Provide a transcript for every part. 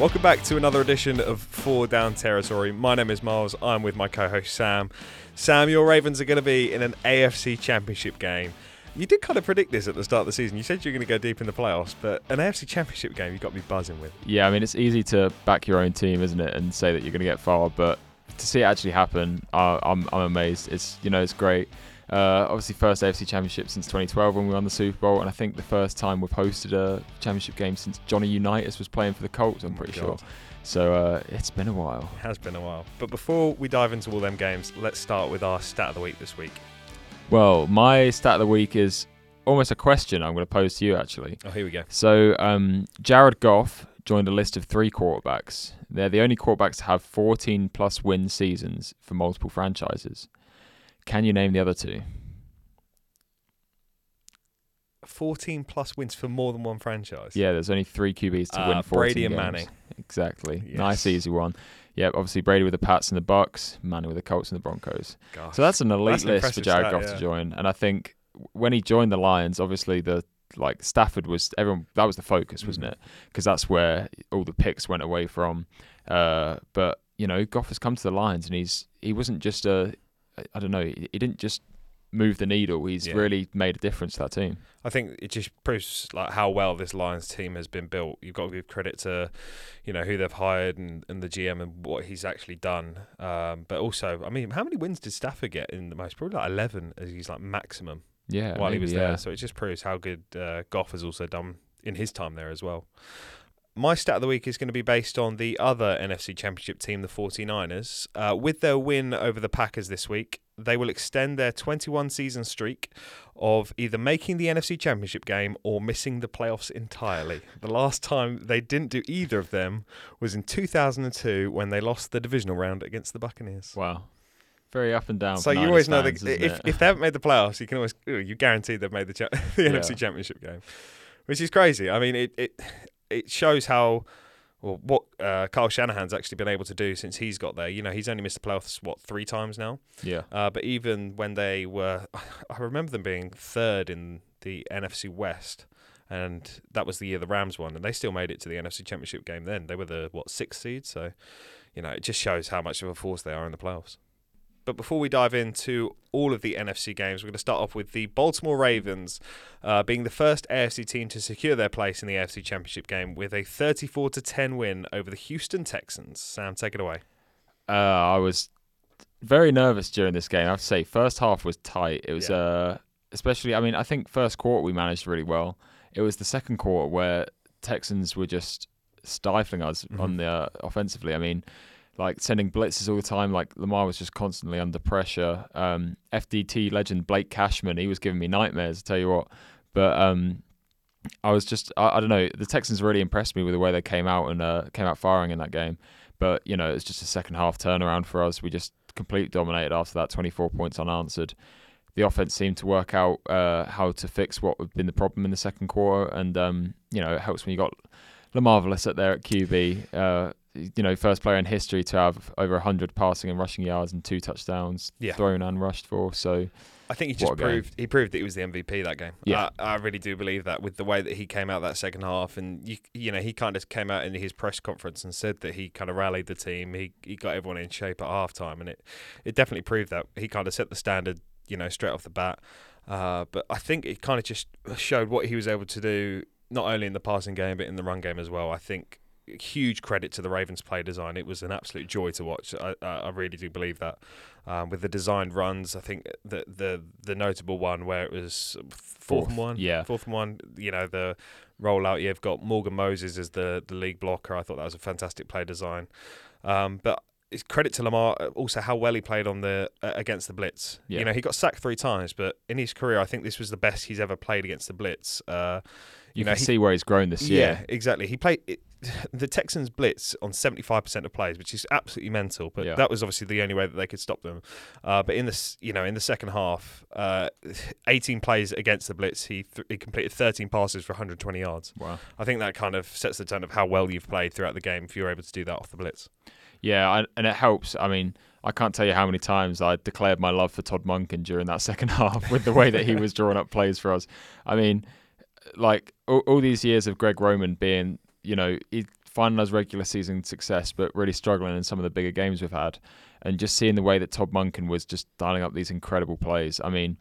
Welcome back to another edition of Four Down Territory. My name is Miles. I'm with my co-host Sam. Sam, your Ravens are going to be in an AFC Championship game. You did kind of predict this at the start of the season. You said you're going to go deep in the playoffs, but an AFC Championship game you've got to be buzzing with. Yeah, I mean it's easy to back your own team, isn't it, and say that you're going to get far, but to see it actually happen, uh, I'm I'm amazed. It's you know it's great. Uh, obviously, first AFC Championship since 2012 when we won the Super Bowl, and I think the first time we've hosted a championship game since Johnny Unitas was playing for the Colts. I'm Oh pretty sure. So uh, it's been a while. It has been a while. But before we dive into all them games, let's start with our stat of the week this week. Well, my stat of the week is almost a question I'm going to pose to you actually. Oh, here we go. So um, Jared Goff joined a list of three quarterbacks. They're the only quarterbacks to have 14 plus win seasons for multiple franchises. Can you name the other two? 14 plus wins for more than one franchise. Yeah, there's only three QBs to Uh, win 14 Brady and games. Manning. Exactly. Yes. Nice, easy one. Yeah, obviously Brady with the Pats and the Bucks, Manning with the Colts and the Broncos. Gosh. So that's an elite That's an list for Jared stat, Goff yeah. to join. And I think when he joined the Lions, obviously the like Stafford was everyone that was the focus, wasn't Mhm. it? Because that's where all the picks went away from. Uh, but you know, Goff has come to the Lions, and he's he wasn't just a I don't know, he, he didn't just move the needle. He's Yeah. really made a difference to that team. I think it just proves like how well this Lions team has been built. You've got to give credit to, you know, who they've hired and, and the GM and what he's actually done. Um, but also, I mean, how many wins did Stafford get in the most? Probably like eleven as he's like maximum Yeah, while he maybe, was yeah. there. So it just proves how good uh, Goff has also done in his time there as well. My stat of the week is going to be based on the other NFC Championship team, the 49ers. Uh, with their win over the Packers this week, they will extend their 21 season streak of either making the NFC Championship game or missing the playoffs entirely. the last time they didn't do either of them was in 2002 when they lost the divisional round against the Buccaneers. Wow. Very up and down. So you always know that if, if they haven't made the playoffs, you can always you guarantee they've made the cha- the Yeah. NFC Championship game, which is crazy. I mean, it it it shows how well what uh, Kyle Shanahan's actually been able to do since he's got there. You know, he's only missed the playoffs what three times now. yeah, Uh, but even when they were, I remember them being third in the NFC West. And that was the year the Rams won, and they still made it to the NFC Championship game. Then they were the what sixth seed, so you know it just shows how much of a force they are in the playoffs. But before we dive into all of the NFC games, we're going to start off with the Baltimore Ravens uh, being the first AFC team to secure their place in the AFC Championship game with a 34 to 10 win over the Houston Texans. Sam, take it away. uh, I was very nervous during this game. I have to say, first half was tight. It was, Yeah. uh, especially. I mean, I think first quarter we managed really well. It was the second quarter where Texans were just stifling us Mhm. on the uh, offensively. I mean, like sending blitzes all the time. Like Lamar was just constantly under pressure. Um, FDT legend Blake Cashman, he was giving me nightmares. I tell you what, but um, I was just I, I don't know. The Texans really impressed me with the way they came out and uh, came out firing in that game. But you know, it's just a second half turnaround for us. We just completely dominated after that, 24 points unanswered. The offense seemed to work out uh, how to fix what had been the problem in the second quarter, and um, you know, it helps when you got Lamarvelous at there at QB. Uh, you know, first player in history to have over 100 passing and rushing yards and two touchdowns Yeah. thrown and rushed for. So I think he just proved he proved that he was the MVP that game. Yeah. I, I really do believe that with the way that he came out that second half, and you you know he kind of came out in his press conference and said that he kind of rallied the team. He he got everyone in shape at halftime, and it it definitely proved that he kind of set the standard, you know, straight off the bat. Uh, but I think it kind of just showed what he was able to do, not only in the passing game but in the run game as well. I think huge credit to the Ravens play design. It was an absolute joy to watch. I, I really do believe that. Um, with the designed runs, I think the the the notable one where it was fourth, and one, yeah. fourth and one. You know the rollout. You've got Morgan Moses as the the league blocker. I thought that was a fantastic play design. Um, but it's credit to Lamar uh, also how well he played on the uh, against the blitz. Yeah. You know he got sacked three times, but in his career, I think this was the best he's ever played against the blitz. Uh, you, You know, can he- see where he's grown this year. yeah, exactly. He played it, the Texans blitz on seventy five percent of plays, which is absolutely mental. But Yeah. that was obviously the only way that they could stop them. Uh, but in this, you know, in the second half, uh, eighteen plays against the blitz, he th- he completed thirteen passes for one hundred twenty yards. Wow. I think that kind of sets the tone of how well you've played throughout the game if you're able to do that off the blitz. Yeah, I, and it helps. I mean, I can't tell you how many times I declared my love for Todd Monken during that second half with the way that he was drawing up plays for us. I mean, like all, all these years of Greg Roman being, you know, he us regular season success, but really struggling in some of the bigger games we've had, and just seeing the way that Todd Monken was just dialing up these incredible plays. I mean,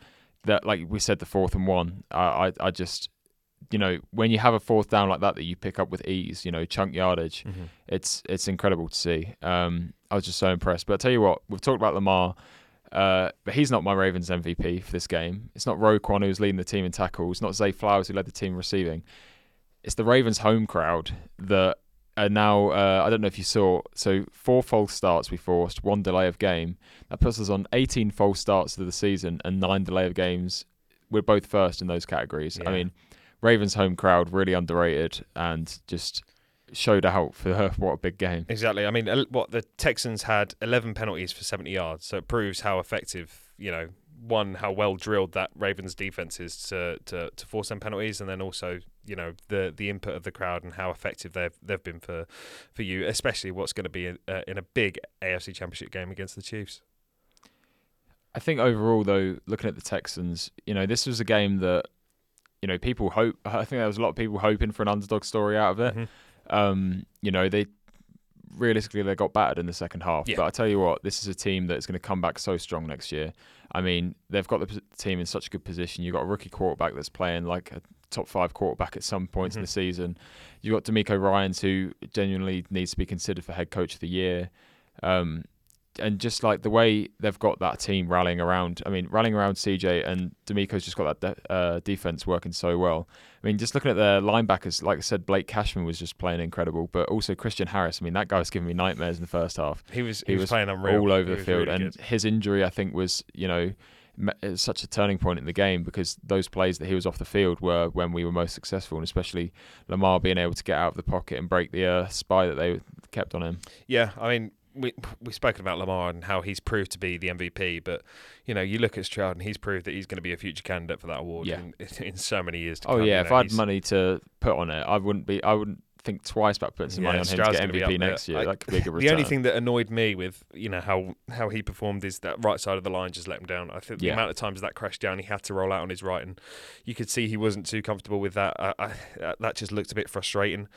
that like we said, the fourth and one. I I, I just you know when you have a fourth down like that that you pick up with ease, you know chunk yardage, Mm-hmm. it's it's incredible to see. Um, I was just so impressed. But I tell you what, we've talked about Lamar. Uh, but he's not my Ravens MVP for this game. It's not Roquan who's leading the team in tackles. It's not Zay Flowers who led the team receiving. It's the Ravens home crowd that are now. Uh, I don't know if you saw. So four false starts we forced, one delay of game. That puts us on 18 false starts of the season and nine delay of games. We're both first in those categories. I mean, Ravens home crowd really underrated and just showed out for what a big game. Exactly. I mean, what the Texans had 11 penalties for 70 yards, so it proves how effective, you know, one how well drilled that Ravens defense is to, to, to force them penalties, and then also, you know, the the input of the crowd and how effective they've they've been for for you, especially what's going to be in, uh, in a big AFC Championship game against the Chiefs. I think overall, though, looking at the Texans, you know, this was a game that, you know, people hope. I think there was a lot of people hoping for an underdog story out of it. Mhm. Um, you know, they realistically they got battered in the second half. Yeah. But I tell you what, this is a team that's going to come back so strong next year. I mean, they've got the p- team in such a good position. You've got a rookie quarterback that's playing like a top five quarterback at some points in Mhm. the season. You've got DeMeco Ryans, who genuinely needs to be considered for head coach of the year. Um, and just like the way they've got that team rallying around, I mean, rallying around CJ and DeMeco's just got that de- uh, defense working so well. I mean, just looking at their linebackers, like I said, Blake Cashman was just playing incredible, but also Christian Harris. I mean, that guy was giving me nightmares in the first half. He was He he, was, was playing unreal all over He the field, really and good. his injury, I think, was you know such a turning point in the game because those plays that he was off the field were when we were most successful, and especially Lamar being able to get out of the pocket and break the uh, spy that they kept on him. Yeah, I mean, we we've spoken about Lamar and how he's proved to be the MVP, but you know, you look at Stroud and he's proved that he's going to be a future candidate for that award Yeah. in, in so many years. To Oh come, yeah, you if I had money to put on it, I wouldn't be. I wouldn't think twice about putting some Yeah, money on him Stroud's to gonna get MVP next year. I- that could be a good return. The only thing that annoyed me with you know how how he performed is that right side of the line just let him down. I think the amount of times that crashed down, he had to roll out on his right, and you could see he wasn't too comfortable with that. I, I, that just looked a bit frustrating.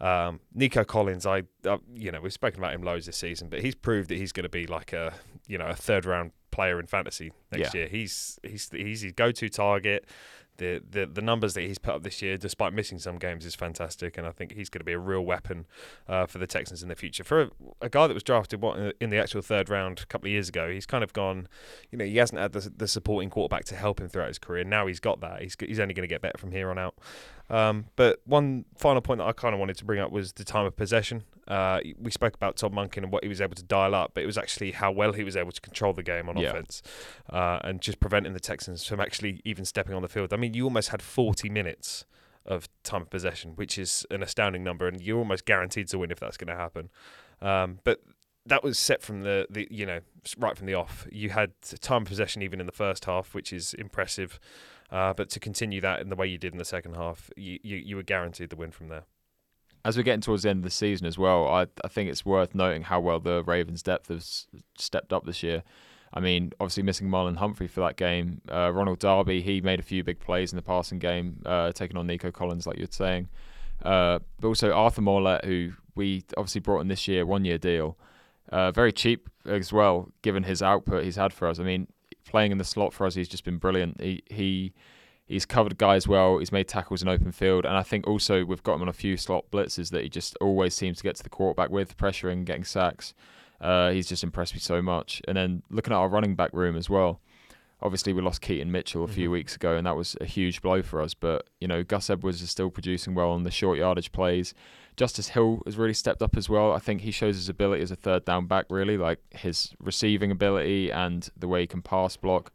Um, Nico Collins, I uh, you know we've spoken about him loads this season, but he's proved that he's going to be like a you know a third round player in fantasy next Yeah. year. He's he's he's his go to target. The, the the numbers that he's put up this year, despite missing some games, is fantastic, and I think he's going to be a real weapon uh, for the Texans in the future. For a, a guy that was drafted what, in the- in the actual third round a couple of years ago, he's kind of gone. You know, he hasn't had the, the supporting quarterback to help him throughout his career. Now he's got that. He's he's only going to get better from here on out. Um, but one final point that I kind of wanted to bring up was the time of possession. Uh, we spoke about Todd Monken and what he was able to dial up, but it was actually how well he was able to control the game on Yeah. offense uh, and just preventing the Texans from actually even stepping on the field. I mean, you almost had 40 minutes of time of possession, which is an astounding number, and you're almost guaranteed to win if that's going to happen. Um, but that was set from the, the you know right from the off. You had time possession even in the first half, which is impressive. Uh, but to continue that in the way you did in the second half, you, you, you were guaranteed the win from there. as we're getting towards the end of the season as well, I I think it's worth noting how well the Ravens' depth has stepped up this year. I mean, obviously missing Marlon Humphrey for that game. Uh, Ronald Darby, he made a few big plays in the passing game, uh, taking on Nico Collins, like you were saying. Uh, but also Arthur Maulet, who we obviously brought in this year, one year deal. Uh, very cheap as well, given his output he's had for us. I mean, playing in the slot for us, he's just been brilliant. He he he's covered guys well. He's made tackles in open field, and I think also we've got him on a few slot blitzes that he just always seems to get to the quarterback with, pressuring, getting sacks. Uh, he's just impressed me so much. And then looking at our running back room as well. Obviously, we lost Keaton Mitchell a few Mhm. weeks ago, and that was a huge blow for us. But you know, Gus Edwards is still producing well on the short yardage plays. Justice Hill has really stepped up as well. I think he shows his ability as a third down back, really, like his receiving ability and the way he can pass block.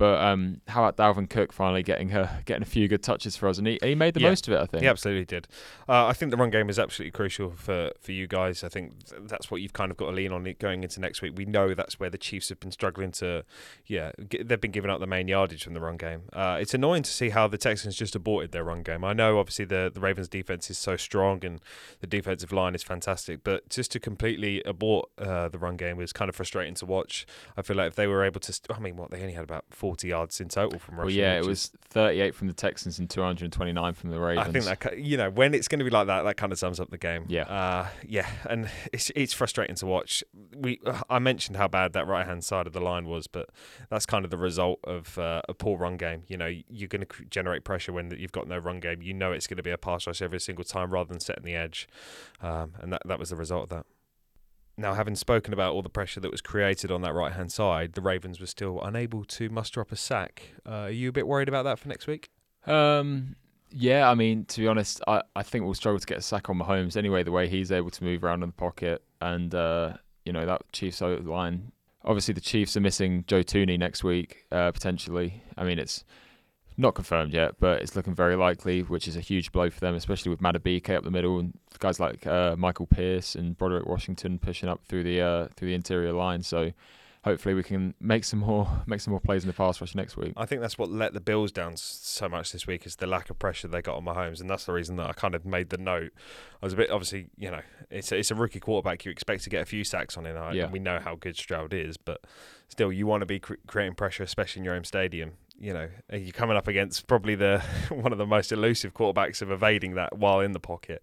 But um, how about Dalvin Cook finally getting uh, getting a few good touches for us, and he, he made the Yeah. most of it. I think. He absolutely did. Uh, I think the run game is absolutely crucial for, for you guys. I think th- that's what you've kind of got to lean on going into next week. We know that's where the Chiefs have been struggling to, yeah, g they've been giving up the main yardage from the run game. Uh, it's annoying to see how the Texans just aborted their run game. I know obviously the, the Ravens defense is so strong and the defensive line is fantastic, but just to completely abort uh, the run game was kind of frustrating to watch. I feel like if they were able to, st- I mean, what they only had about four 40 yards in total from Well, yeah, it was 38 from the Texans and 229 from the Ravens. I think that you know when it's going to be like that, that kind of sums up the game. Yeah. uh, yeah, and it's it's frustrating to watch. We I mentioned how bad that right hand side of the line was, but that's kind of the result of uh, a poor run game. You know, you're going to generate pressure when you've got no run game. You know, it's going to be a pass rush every single time rather than setting the edge, um, and that that was the result of that. Now, having spoken about all the pressure that was created on that right hand side, the Ravens were still unable to muster up a sack. Uh, are you a bit worried about that for next week? Um, yeah, I mean, to be honest, I, I think we'll struggle to get a sack on Mahomes anyway. The way he's able to move around in the pocket, and uh, you know that Chiefs line. Obviously, the Chiefs are missing Joe Thuney next week, uh, potentially. I mean, it's not confirmed yet, but it's looking very likely, which is a huge blow for them, especially with Madubuike up the middle and guys like uh, Michael Pierce and Broderick Washington pushing up through the uh, through the interior line. So hopefully we can make some more make some more plays in the pass rush next week. I think that's what let the Bills down so much this week is the lack of pressure they got on Mahomes, and that's the reason that I kind of made the note. I was a bit obviously, you know, it's a, it's a rookie quarterback. You expect to get a few sacks on him, and Yeah. we know how good Stroud is, but still, you want to be cr- creating pressure, especially in your own stadium. You know, you're coming up against probably the one of the most elusive quarterbacks of evading that while in the pocket.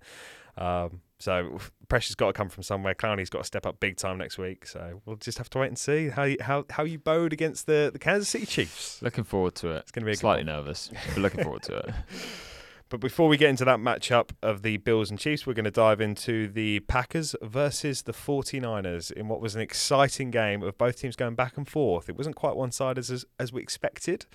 Um, so pressure's got to come from somewhere. Clowney's got to step up big time next week. So we'll just have to wait and see how you, how how you bowed against the, the Kansas City Chiefs. Looking forward to it. It's going to be a good Slightly nervous, but looking forward to it. But before we get into that matchup of the Bills and Chiefs, we're going to dive into the Packers versus the 49ers in what was an exciting game of both teams going back and forth. It wasn't quite one sided as, as we expected,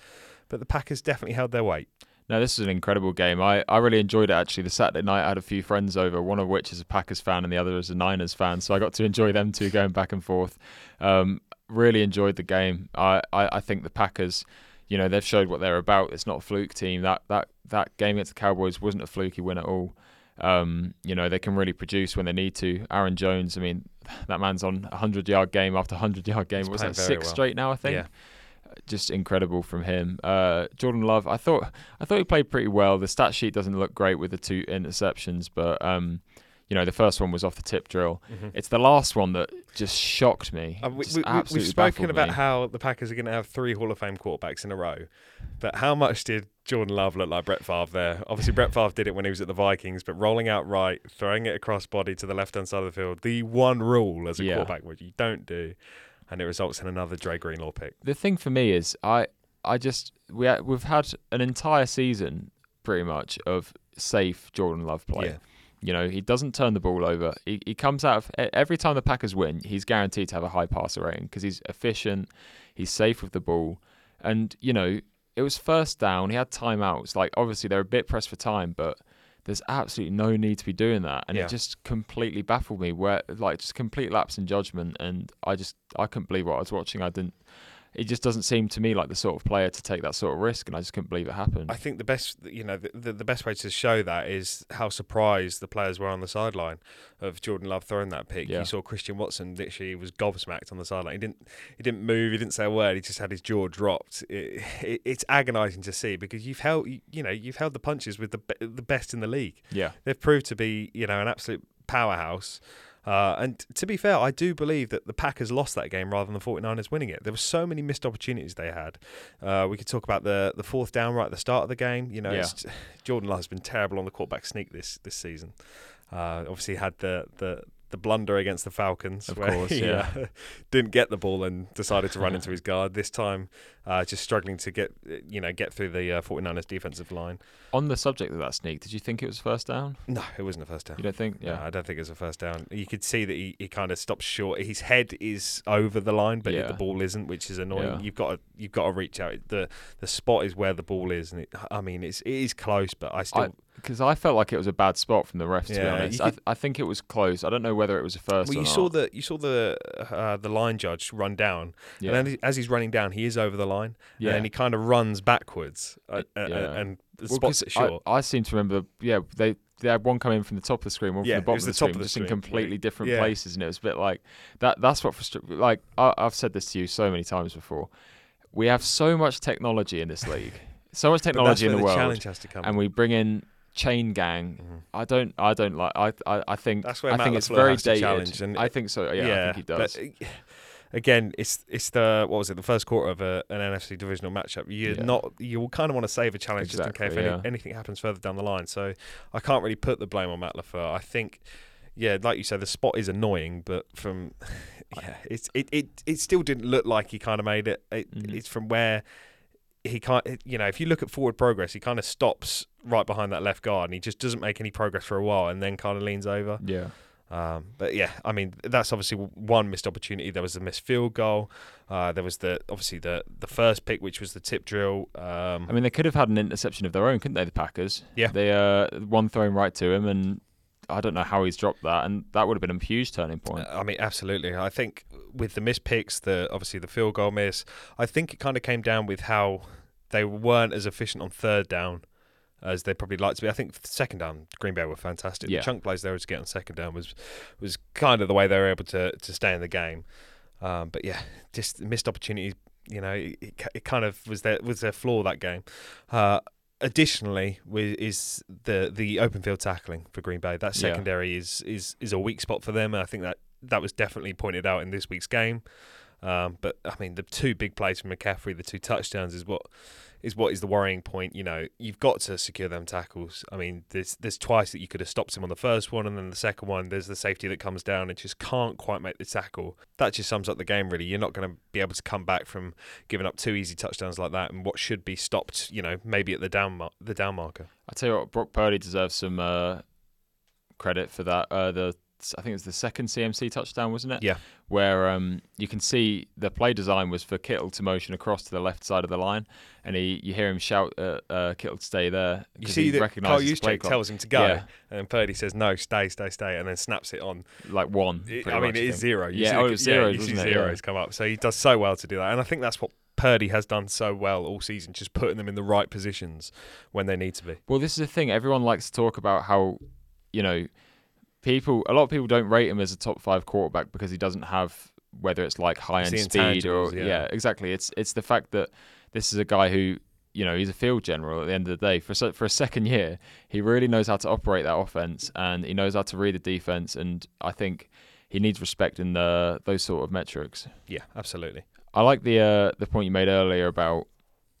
but the Packers definitely held their weight. No, this is an incredible game. I, I really enjoyed it actually. The Saturday night, I had a few friends over, one of which is a Packers fan and the other is a Niners fan. So I got to enjoy them two going back and forth. Um, really enjoyed the game. I, I, I think the Packers, you know, they've showed what they're about. It's not a fluke team. That that that game against the Cowboys wasn't a fluky win at all. Um, you know, they can really produce when they need to. Aaron Jones, I mean, that man's on a hundred yard game after hundred yard game. He's Was that six well. straight now? I think Yeah. just incredible from him. Uh, Jordan Love, I thought I thought he played pretty well. The stat sheet doesn't look great with the two interceptions, but um, you know the first one was off the tip drill. It's the last one that just shocked me. Uh, we, Just we, we- absolutely we've spoken about me. how the Packers are going to have three Hall of Fame quarterbacks in a row, but how much did Jordan Love look like Brett Favre there? Obviously, Brett Favre did it when he was at the Vikings, but rolling out right, throwing it across body to the left hand side of the field, the one rule as a Yeah. quarterback which you don't do, and it results in another Dre Greenlaw pick. the thing for me is I I just we we've had an entire season pretty much of safe Jordan Love play. Yeah. You know, he doesn't turn the ball over. He, he comes out of every time the Packers win, he's guaranteed to have a high passer rating because he's efficient, he's safe with the ball, and you know it was first down. He had timeouts. Like obviously they're a bit pressed for time, but there's absolutely no need to be doing that, and Yeah. it just completely baffled me. Where like just complete lapse in judgment, and I just I couldn't believe what I was watching. I didn't. It just doesn't seem to me like the sort of player to take that sort of risk, and I just couldn't believe it happened. I think the best, you know, the, the, the best way to show that is how surprised the players were on the sideline of Jordan Love throwing that pick. Yeah. You saw Christian Watson literally was gobsmacked on the sideline. He didn't, he didn't move. He didn't say a word. He just had his jaw dropped. It, it, it's agonising to see because you've held, you, you know, you've held the punches with the the best in the league. yeah, They've proved to be, you know, an absolute powerhouse. Uh, and to be fair, I do believe that the Packers lost that game rather than the 49ers winning it. There were so many missed opportunities they had. Uh, we could talk about the the fourth down right at the start of the game. You know, Yeah. Jordan Love has been terrible on the quarterback sneak this this season. Uh, obviously, had the the the blunder against the Falcons, Of where course, he yeah. uh, didn't get the ball and decided to run into his guard. This time, uh, just struggling to get you know get through the uh, 49ers defensive line. on the subject of that sneak, did you think it was first down? No, it wasn't a first down. You don't think? No, Yeah. I don't think it was a first down. You could see that he, he kind of stops short. His head is over the line, but Yeah. the ball isn't, which is annoying. Yeah. You've got to you've got to reach out. The the spot is where the ball is, and it, I mean it's it is close, but I still. Because I felt like it was a bad spot from the refs. To be honest, you I, could- I think it was close. I don't know whether it was a first. well, you not. saw the you saw the uh, the line judge run down, yeah. and as he's running down, he is over the line, yeah. and then he kind of runs backwards, uh, Uh, uh, and the Well, spots it short. I, I seem to remember. Yeah, they they had one coming from the top of the screen, one Yeah, from the bottom was of the, the top screen, of the just in completely different yeah. places, and it was a bit like that. That's what frustr- like I, I've said this to you so many times before. We have so much technology in this league, so much technology in the, the world, challenge has to come. and we bring in chain gang. Mhm. I don't. I don't like. I. I, I think. That's where I Matt think it's very dated. challenge, and I think so. Yeah, I think he does. But, again, it's it's the what was it the first quarter of a, an NFC divisional matchup. You're Yeah. not you will kind of want to save a challenge just in case Exactly, any, anything happens further down the line. So I can't really put the blame on Matt Lafleur. I think. Yeah, like you said, the spot is annoying, but from yeah, it's it, it, it still didn't look like he kind of made it. it Mhm. It's from where he can't. You know, if you look at forward progress, he kind of stops right behind that left guard, and he just doesn't make any progress for a while, and then kind of leans over. Yeah. Um, but yeah, I mean that's obviously one missed opportunity. There was a missed field goal. Uh, there was the obviously the the first pick, which was the tip drill. Um, I mean, they could have had an interception of their own, couldn't they? The Packers. Yeah. They uh one thrown right to him, and I don't know how he's dropped that, and that would have been a huge turning point. I mean, absolutely. I think with the missed picks, the obviously the field goal miss, I think it kind of came down with how they weren't as efficient on third down as they probably like to be. I think second down, Green Bay were fantastic. Yeah. The chunk plays they were to get on second down was was kind of the way they were able to to stay in the game. Um, but yeah, just missed opportunities. You know, it, it, it kind of was their was their flaw that game. Uh, additionally, is the the open field tackling for Green Bay. That Yeah. secondary is is is a weak spot for them, and I think that that was definitely pointed out in this week's game. Um, but I mean, the two big plays from McCaffrey, the two touchdowns, is what is what is the worrying point. You know, you've got to secure them tackles. I mean, there's there's twice that you could have stopped him on the first one, and then the second one, there's the safety that comes down and just can't quite make the tackle. That just sums up the game, really. You're not going to be able to come back from giving up two easy touchdowns like that, and what should be stopped. You know, maybe at the down mar- the down marker. I tell you what, Brock Purdy deserves some uh, credit for that. Uh, the I think it was the second CMC touchdown, wasn't it? Yeah. Where um, you can see the play design was for Kittle to motion across to the left side of the line, and he you hear him shout at uh, Kittle to stay there. You see he that Carl recognises the play Juszczyk tells him to go, Yeah. and then Purdy says no, stay, stay, stay, and then snaps it on. like one. It- I mean, much, it is zero. You Yeah, see oh, the- was yeah, you see wasn't? Yeah. zeros come up. So he does so well to do that, and I think that's what Purdy has done so well all season, just putting them in the right positions when they need to be. Well, this is the thing. Everyone likes to talk about how, you know, people. A lot of people don't rate him as a top five quarterback because he doesn't have whether it's like high end speed or yeah. yeah. exactly. It's it's the fact that this is a guy who. You know, he's a field general at the end of the day. For for a second year, he really knows how to operate that offense, and he knows how to read the defense. And I think he needs respect in the those sort of metrics. Yeah, absolutely. I like the uh, the point you made earlier about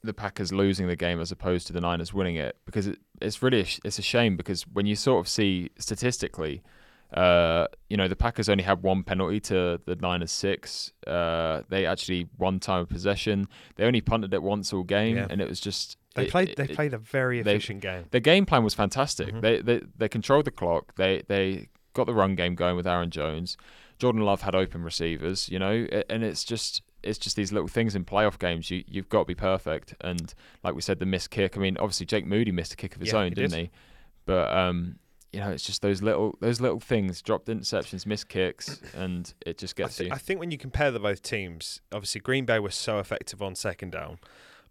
the Packers losing the game as opposed to the Niners winning it because it, it's really a sh- it's a shame because when you sort of see statistically, uh, you know the Packers only had one penalty to the Niners six. Uh, they actually one time of possession. They only punted it once all game, Yeah. and it was just They it- played. They it- played a very they- efficient game. their game plan was fantastic. Mhm. They, they they controlled the clock. They they got the run game going with Aaron Jones. Jordan Love had open receivers, you know, and it's just it's just these little things in playoff games. You you've got to be perfect. And like we said, the missed kick. I mean, obviously Jake Moody missed a kick of his Yeah, own, didn't did. he? But um, you know, it's just those little those little things, dropped interceptions, missed kicks, and it just I, gets you. I think when you compare the both teams, obviously Green Bay was so effective on second down,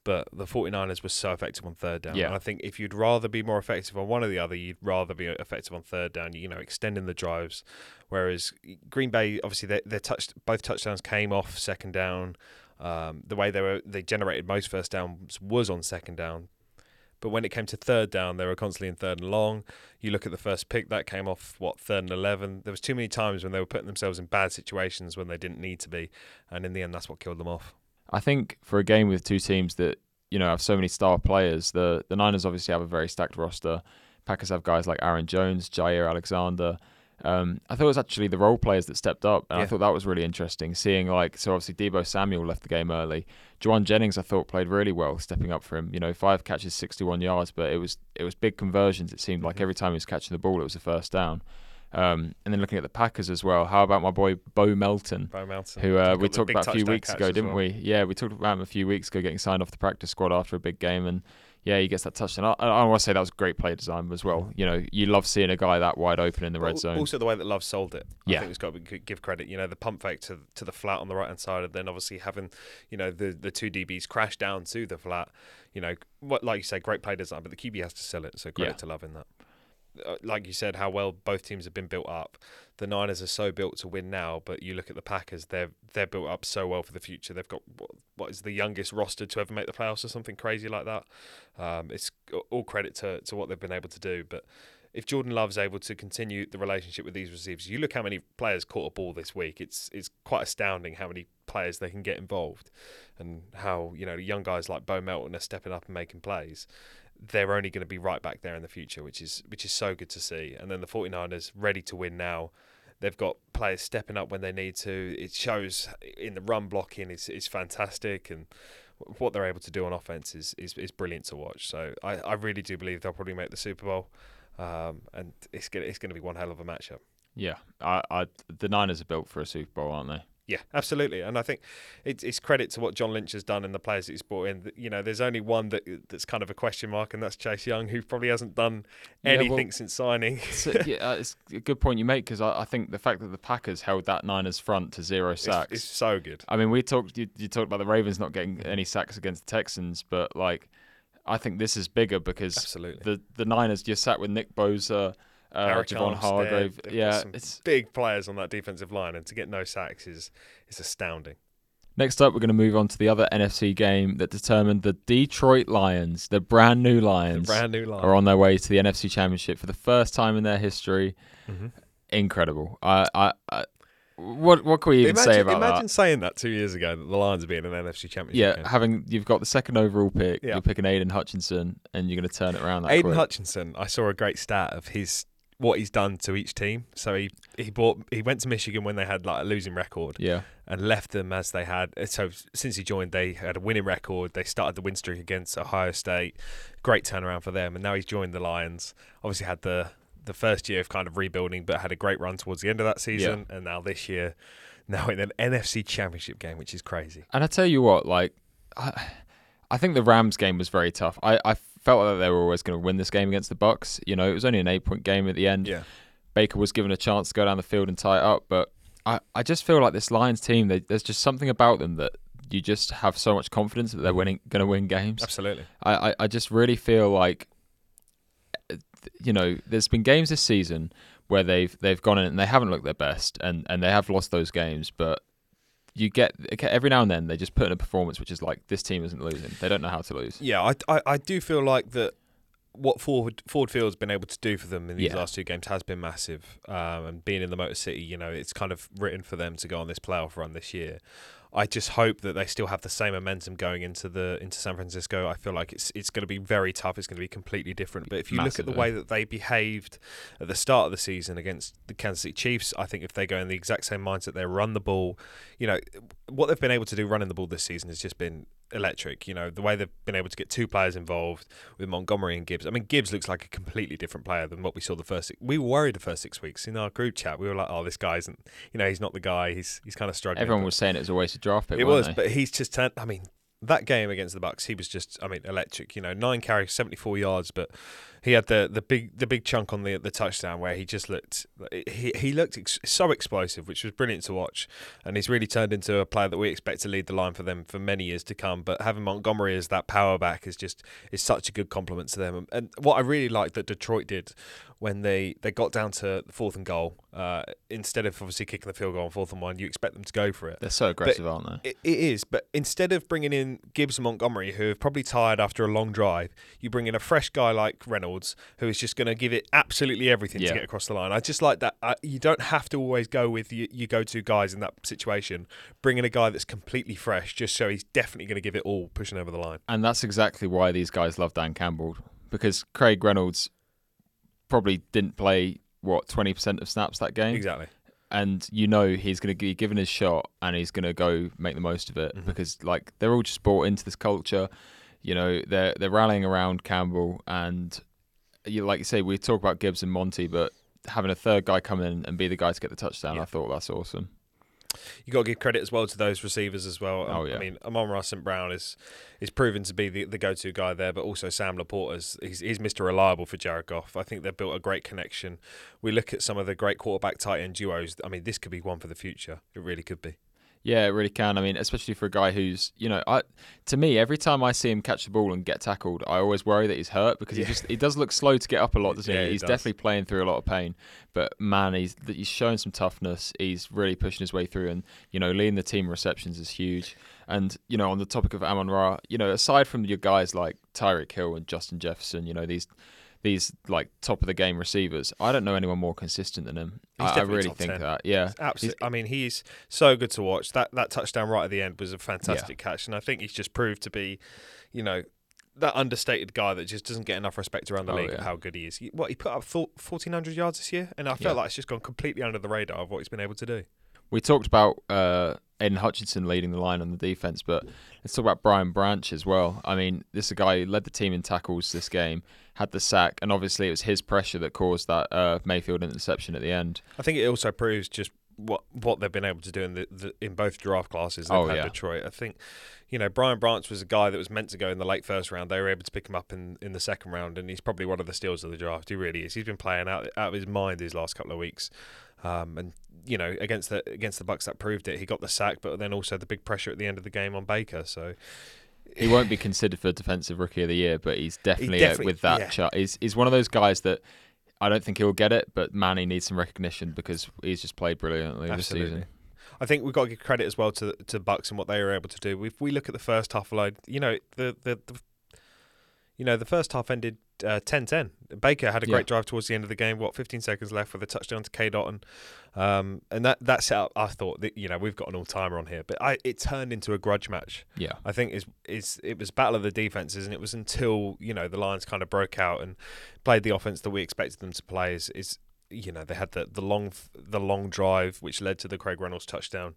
but the 49ers were so effective on third down. Yeah. And I think if you'd rather be more effective on one or the other, you'd rather be effective on third down, you know, extending the drives. Whereas Green Bay, obviously, their, their touch, both touchdowns came off second down. Um, the way they were they generated most first downs was on second down. But when it came to third down, they were constantly in third and long. You look at the first pick that came off what third and eleven. There was too many times when they were putting themselves in bad situations when they didn't need to be, and in the end, that's what killed them off. I think for a game with two teams that you know have so many star players, the the Niners obviously have a very stacked roster. Packers have guys like Aaron Jones, Jaire Alexander. Um, I thought it was actually the role players that stepped up, and I thought that was really interesting. Seeing like so, obviously Deebo Samuel left the game early. Jauan Jennings, I thought played really well, stepping up for him. You know, five catches, sixty-one yards, but it was it was big conversions. It seemed like Mhm. every time he was catching the ball, it was a first down. Um, and then looking at the Packers as well, how about my boy Bo Melton? Bo Melton, who uh, we talked about a few weeks ago, didn't well. we? Yeah, we talked about him a few weeks ago, getting signed off the practice squad after a big game, and yeah, he gets that touchdown. I, I want to say that was great play design as well. You know, you love seeing a guy that wide open in the red zone. Also, the way that Love sold it, I Yeah. think it's got to be, give credit. You know, the pump fake to to the flat on the right hand side, and then obviously having, you know, the the two DBs crash down to the flat. You know, what like you say, great play design, but the QB has to sell it. So credit Yeah. to Love in that. Uh, Like you said, how well both teams have been built up. The Niners are so built to win now, but you look at the Packers; they're they're built up so well for the future. They've got what, what is the youngest roster to ever make the playoffs, or something crazy like that. Um, it's all credit to to what they've been able to do, but if Jordan Love's able to continue the relationship with these receivers, you look how many players caught a ball this week. It's it's quite astounding how many players they can get involved, and how you know young guys like Bo Melton are stepping up and making plays. They're only going to be right back there in the future, which is which is so good to see. And then the 49ers ready to win now. They've got players stepping up when they need to. It shows in the run blocking is is fantastic, and what they're able to do on offense is is, is brilliant to watch. So I, I really do believe they'll probably make the Super Bowl, um, and it's gonna it's gonna be one hell of a matchup. Yeah, I, I, the Niners are built for a Super Bowl, aren't they? Yeah, absolutely, and I think it's, it's credit to what John Lynch has done and the players that he's brought in. You know, there's only one that that's kind of a question mark, and that's Chase Young, who probably hasn't done anything yeah, well, since signing. so, yeah, uh, it's a good point you make because I, I, think the fact that the Packers held that Niners front to zero sacks it's so good. I mean, we talked you, you talked about the Ravens not getting any sacks against the Texans, but like, I think this is bigger because absolutely the the Niners just sat with Nick Bosa uh, Javon Hargrave. Yeah, it's big players on that defensive line, and to get no sacks is is astounding. Next up, we're going to move on to the other NFC game that determined the Detroit Lions, the brand new Lions, the brand new Lions, are on their way to the NFC Championship for the first time in their history. Mm-hmm. Incredible! I, I, I, what what can we even imagine, say about imagine that? Imagine saying that two years ago that the Lions are being an NFC Championship. Yeah, game. having you've got the second overall pick, yeah. you're picking Aidan Hutchinson, and you're going to turn it around. Aidan quick. Hutchinson, I saw a great stat of his what he's done to each team. So he he bought he went to Michigan when they had like a losing record. Yeah. And left them as they had. Uh, so since he joined, they had a winning record. They started the win streak against Ohio State. Great turnaround for them. And now he's joined the Lions. Obviously had the the first year of kind of rebuilding, but had a great run towards the end of that season. Yeah. And now this year, now in an NFC Championship game, which is crazy. And I tell you what, like. I, I think the Rams game was very tough. I, I felt that they were always going to win this game against the Bucks. You know, it was only an eight point game at the end. Yeah. Baker was given a chance to go down the field and tie it up, but I, I just feel like this Lions team, they, there's just something about them that you just have so much confidence that they're mm. winning, going to win games. Absolutely. I, I, I just really feel like, eh, you know, there's been games this season where they've they've gone in and they haven't looked their best and, and they have lost those games, but you get every now and then they just put in a performance which is like this team isn't losing. They don't know how to lose. Yeah, I, I, I do feel like that what Ford Ford Field's been able to do for them in these yeah. last two games has been massive. Um, and being in the Motor City, you know, it's kind of written for them to go on this playoff run this year. I just hope that they still have the same momentum going into the into San Francisco. I feel like it's it's going to be very tough. It's going to be completely different. But if you Massively. look at the way that they behaved at the start of the season against the Kansas City Chiefs, I think if they go in the exact same mindset, they run the ball. You know what they've been able to do running the ball this season has just been electric. You know, the way they've been able to get two players involved with Montgomery and Gibbs. I mean, Gibbs looks like a completely different player than what we saw the first. Six, we were worried the first six weeks in our group chat. We were like, "Oh, this guy isn't. You know, he's not the guy. He's he's kind of struggling." Everyone was saying it was a waste of draft pick. It was, they? but he's just turned. I mean, that game against the Bucks, he was just. I mean, electric. You know, nine carries, seventy four yards, but he had the, the big the big chunk on the the touchdown where he just looked he he looked ex- so explosive, which was brilliant to watch, and he's really turned into a player that we expect to lead the line for them for many years to come. But having Montgomery as that power back is just is such a good compliment to them. And what I really liked that Detroit did when they, they got down to the fourth and goal, uh, instead of obviously kicking the field goal on fourth and one, you expect them to go for it. They're so aggressive, but aren't they? It, it is, but instead of bringing in Gibbs and Montgomery, who have probably tired after a long drive, you bring in a fresh guy like Reynolds, who is just going to give it absolutely everything yeah. to get across the line. I just like that. Uh, you don't have to always go with your, your go-to guys in that situation. Bring in a guy that's completely fresh, just so he's definitely going to give it all, pushing over the line. And that's exactly why these guys love Dan Campbell because Craig Reynolds probably didn't play what twenty percent of snaps that game. Exactly. And you know he's going to be given his shot, and he's going to go make the most of it Mhm. because like they're all just bought into this culture. You know they're they're rallying around Campbell, and you like you say we talk about Gibbs and Monty, but having a third guy come in and be the guy to get the touchdown, Yeah. I thought that's awesome. You got to give credit as well to those receivers as well. Oh, yeah. I mean, Amon-Ra St. Brown is is proven to be the, the go to guy there, but also Sam Laporta's he's, he's Mr. Reliable for Jared Goff. I think they've built a great connection. We look at some of the great quarterback tight end duos. I mean, this could be one for the future. It really could be. Yeah, it really can. I mean, especially for a guy who's, you know, I to me, every time I see him catch the ball and get tackled, I always worry that he's hurt because Yeah. he just he does look slow to get up a lot, doesn't Yeah, he? he He's does. definitely playing through a lot of pain. But man, he's he's showing some toughness. He's really pushing his way through, and you know, leading the team receptions is huge. And you know, on the topic of Amon Ra, you know, aside from your guys like Tyreek Hill and Justin Jefferson, you know these these like top of the game receivers. I don't know anyone more consistent than him. I, I really think 10. that. Yeah, Absolutely. I mean, he's so good to watch. That that touchdown right at the end was a fantastic catch, and I think he's just proved to be, you know, that understated guy that just doesn't get enough respect around the Oh, league of how good he is. What he put up fourteen hundred yards this year, and I felt Yeah. like it's just gone completely under the radar of what he's been able to do. We talked about uh, Aidan Hutchinson leading the line on the defense, but let's talk about Brian Branch as well. I mean, this is a guy who led the team in tackles this game, had the sack, and obviously it was his pressure that caused that uh, Mayfield interception at the end. I think it also proves just what what they've been able to do in the, the in both draft classes they've Oh, had yeah. Detroit. I think, you know, Brian Branch was a guy that was meant to go in the late first round. They were able to pick him up in, in the second round, and he's probably one of the steals of the draft. He really is. He's been playing out out of his mind these last couple of weeks, um, and you know against the against the Bucks that proved it. He got the sack, but then also the big pressure at the end of the game on Baker. So He won't be considered for defensive rookie of the year, but he's definitely, definitely- uh, with that yeah. chart. He's he's one of those guys that I don't think he'll get it, but Manny needs some recognition because he's just played brilliantly this season. I think we've got to give credit as well to to Bucks and what they were able to do. If we look at the first half alone, you know the the, the you know the first half ended uh, 10-10. Baker had a great Yeah. drive towards the end of the game. What 15 seconds left with a touchdown to Cade Otton, um, and that that set up. I thought that you know we've got an all timer on here, but I, it turned into a grudge match. Yeah. I think is is it was battle of the defenses, and it was until you know the Lions kind of broke out and played the offense that we expected them to play. Is, is you know they had the the long the long drive which led to the Craig Reynolds touchdown,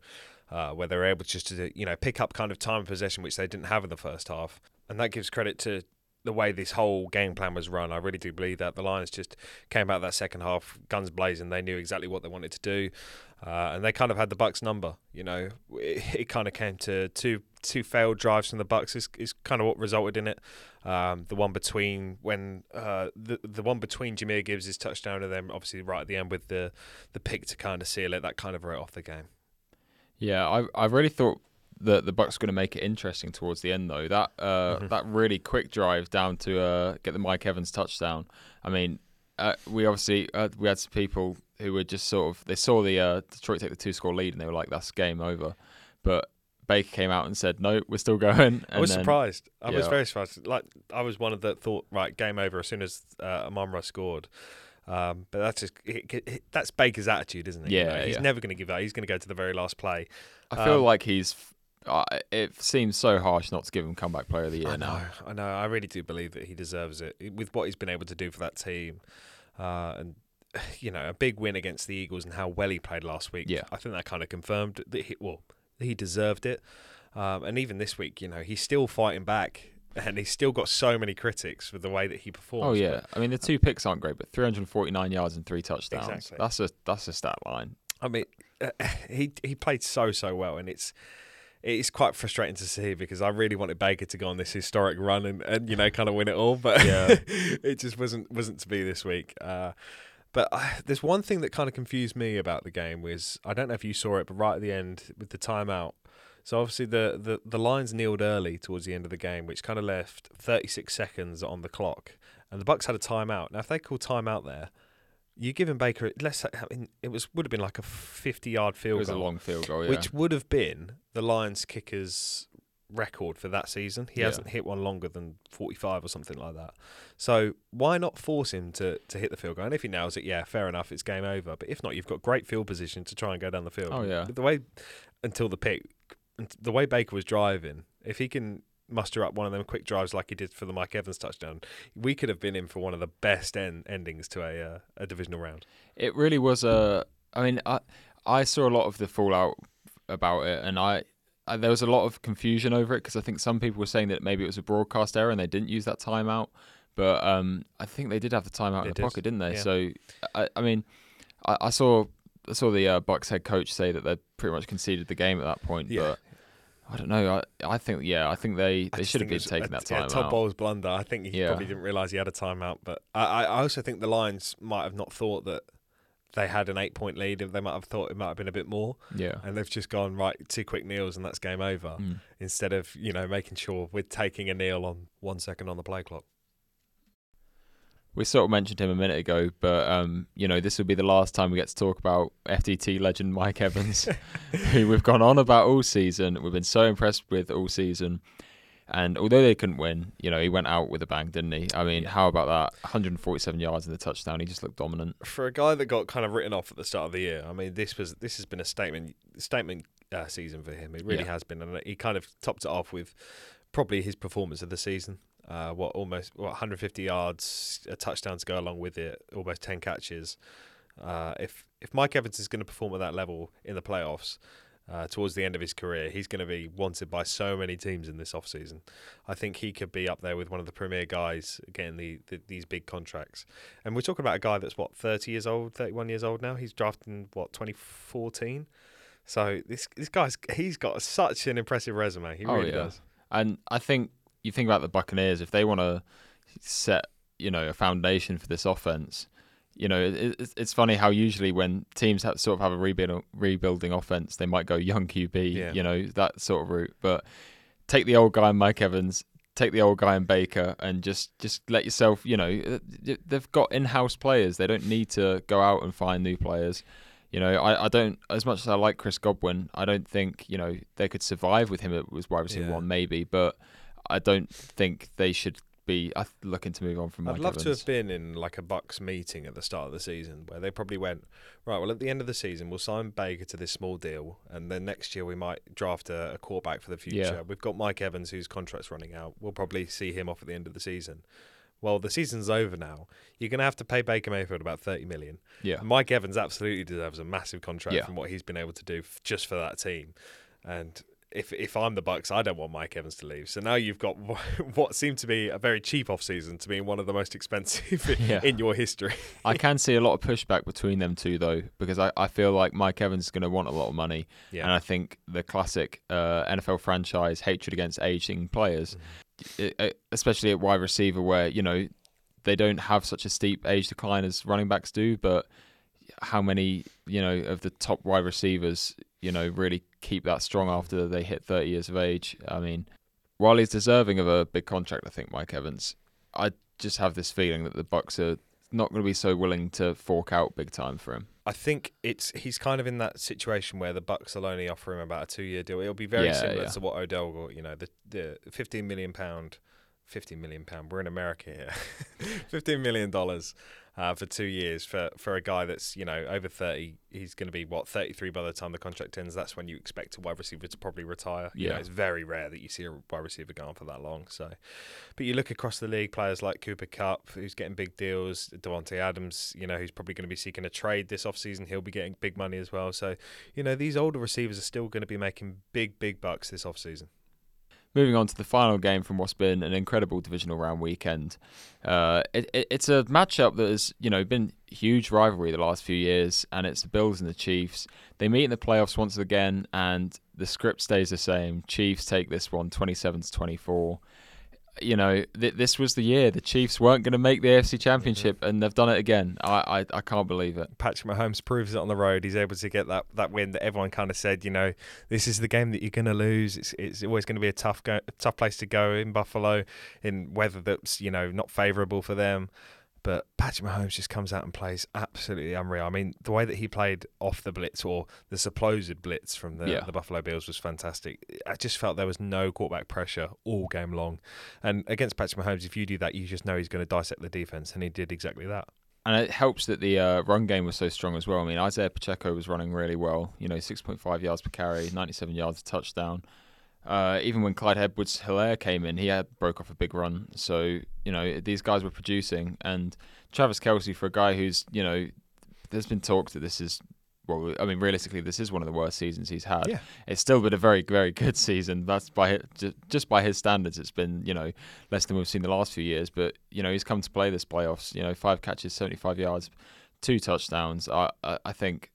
uh, where they were able just to you know pick up kind of time of possession which they didn't have in the first half, and that gives credit to the way this whole game plan was run. I really do believe that the Lions just came out that second half guns blazing. They knew exactly what they wanted to do, uh, and they kind of had the Bucks number. You know, it, it kind of came to two two failed drives from the Bucks is, is kind of what resulted in it. Um, the one between when uh, the the one between Jahmyr Gibbs' touchdown and then obviously right at the end with the the pick to kind of seal it. That kind of wrote off the game. Yeah, I I really thought that the Bucks going to make it interesting towards the end though. That uh, Mhm. that really quick drive down to uh, get the Mike Evans touchdown. I mean, uh, we obviously uh, we had some people who were just sort of they saw the uh, Detroit take the two score lead and they were like, "That's game over," but Baker came out and said, "No, we're still going." I was then- surprised. I was very surprised. Like I was one of the thought right game over as soon as uh, Amon-Ra scored. Um, but that's just it, it, that's Baker's attitude, isn't it? You Yeah, know, he's yeah. never going to give up. He's going to go to the very last play. I feel um, like he's. Uh, it seems so harsh not to give him comeback player of the year I know, now. I know. I really do believe that he deserves it with what he's been able to do for that team, uh, and you know, a big win against the Eagles and how well he played last week. Yeah. I think that kind of confirmed that he well, he deserved it. Um, and even this week, you know, he's still fighting back, and he's still got so many critics for the way that he performs. Oh yeah, But, I mean the two picks aren't great, but 349 yards and three touchdowns. Exactly. That's a that's a stat line. I mean, uh, he he played so so well, and it's. It's quite frustrating to see because I really wanted Baker to go on this historic run and, and you know kind of win it all, but Yeah. it just wasn't wasn't to be this week. Uh, but uh, there's one thing that kind of confused me about the game was I don't know if you saw it, but right at the end with the timeout. So obviously the, the, the Lions kneeled early towards the end of the game, which kind of left 36 seconds on the clock, and the Bucks had a timeout. Now if they call timeout there, you giving Baker let's say, I mean, it was would have been like a 50 yard field. It was a long field goal, yeah. which would have been the Lions kicker's record for that season. He Yeah. hasn't hit one longer than 45 or something like that. So why not force him to, to hit the field goal? And if he nails it, yeah, fair enough, it's game over. But if not, you've got great field position to try and go down the field. Oh, yeah. The way until the pick, the way Baker was driving, if he can muster up one of them quick drives like he did for the Mike Evans touchdown, we could have been in for one of the best end endings to a uh, a divisional round. It really was a. I mean, I I saw a lot of the fallout about it, and I, I there was a lot of confusion over it because I think some people were saying that maybe it was a broadcast error and they didn't use that timeout, but um, I think they did have the timeout They in the did, pocket, didn't they? yeah. So, I, I mean, I, I saw I saw the uh, Bucks head coach say that they pretty much conceded the game at that point, Yeah. but. I don't know. I I think yeah. I think they, they should have been taking that yeah, time Todd out. Bowles' blunder. I think he Yeah. probably didn't realise he had a timeout. But I, I I also think the Lions might have not thought that they had an eight point lead. They might have thought it might have been a bit more, Yeah. and they've just gone right two quick kneels and that's game over. Mm. Instead of you know making sure we're taking a kneel on one second on the play clock. We sort of mentioned him a minute ago, but um, you know, this will be the last time we get to talk about FDT legend Mike Evans, who we've gone on about all season. We've been so impressed with all season. And although they couldn't win, you know, he went out with a bang, didn't he? I mean, how about that? 147 yards in the touchdown. He just looked dominant. For a guy that got kind of written off at the start of the year, I mean, this was this has been a statement statement uh, season for him. It really Yeah. has been, and he kind of topped it off with probably his performance of the season. Uh, what almost what 150 yards, a touchdown to go along with it, almost 10 catches. Uh, if if Mike Evans is going to perform at that level in the playoffs uh, towards the end of his career, he's going to be wanted by so many teams in this offseason. I think he could be up there with one of the premier guys getting the, the these big contracts. And we're talking about a guy that's what 30 years old, 31 years old now. He's drafted in what 2014. So this this guy's he's got such an impressive resume. He Oh, really yeah. does. And I think you think about the Buccaneers, if they want to set, you know, a foundation for this offense, you know, it, it's it's funny how usually when teams have, sort of have a rebuild, rebuilding offense, they might go young QB, Yeah. you know, that sort of route. But take the old guy in Mike Evans, take the old guy in Baker, and just just let yourself, you know, uh, they've got in-house players. They don't need to go out and find new players. You know, I, I don't as much as I like Chris Godwin, I don't think you know they could survive with him It as wide receiver Yeah. one, maybe, but I don't think they should be looking to move on from. Mike I'd love to have been in like a Bucks meeting at the start of the season where they probably went, right, well, at the end of the season, we'll sign Baker to this small deal, and then next year we might draft a, a quarterback for the future. Yeah. We've got Mike Evans, whose contract's running out. We'll probably see him off at the end of the season. Well, the season's over now. You're going to have to pay Baker Mayfield about 30 million. Yeah, Mike Evans absolutely deserves a massive contract Yeah. from what he's been able to do f- just for that team. And if if I'm the Bucks, I don't want Mike Evans to leave. So now you've got what seemed to be a very cheap offseason to being one of the most expensive Yeah. in your history. I can see a lot of pushback between them two though, because I, I feel like Mike Evans is going to want a lot of money, Yeah. and I think the classic uh, NFL franchise hatred against aging players, i- especially at wide receiver, where you know they don't have such a steep age decline as running backs do, but how many you know of the top wide receivers you know really keep that strong after they hit 30 years of age i mean while he's deserving of a big contract i think mike evans i just have this feeling that the bucks are not going to be so willing to fork out big time for him I think it's he's kind of in that situation where the Bucks will only offer him about a two year deal. It'll be very Yeah, similar yeah. to what Odell got. You know, the the fifteen million pound, fifteen million pound. We're in America here. fifteen million dollars uh, for two years for for a guy that's you know over thirty. He's going to be what thirty three by the time the contract ends. That's when you expect a wide receiver to probably retire. You know, Yeah. it's very rare that you see a wide receiver going for that long. So, but you look across the league, players like Cooper Kupp, who's getting big deals, Davante Adams, you know, who's probably going to be seeking a trade this offseason. He'll be getting big money as well. So, you know, these older receivers are still going to be making big, big bucks this offseason. Moving on to the final game from what's been an incredible divisional round weekend. Uh, it, it, it's a matchup that has, you know, been huge rivalry the last few years, and it's the Bills and the Chiefs. They meet in the playoffs once again, and the script stays the same. Chiefs take this one 27 to 24. You know, th- this was the year the Chiefs weren't going to make the AFC Championship, mm-hmm. and they've done it again. I, I, I can't believe it. Patrick Mahomes proves it on the road. He's able to get that, that win that everyone kind of said, you know, this is the game that you're going to lose. It's it's always going to be a tough go, tough place to go in Buffalo, in weather that's you know not favourable for them. But Patrick Mahomes just comes out and plays absolutely unreal. I mean, the way that he played off the blitz or the supposed blitz from the, Yeah. the Buffalo Bills was fantastic. I just felt there was no quarterback pressure all game long. And against Patrick Mahomes, if you do that, you just know he's going to dissect the defense, and he did exactly that. And it helps that the uh, run game was so strong as well. I mean, Isaiah Pacheco was running really well. You know, 6.5 yards per carry, 97 yards a touchdown. Uh, even when Clyde Edwards Helaire came in, he had broke off a big run. So, you know, these guys were producing. And Travis Kelce, for a guy who's, you know, there's been talk that this is, well, I mean, realistically, this is one of the worst seasons he's had. Yeah. It's still been a very, very good season. That's by just by his standards. It's been, you know, less than we've seen the last few years. But you know, he's come to play this playoffs. You know, five catches, seventy-five yards, two touchdowns. I, I, I think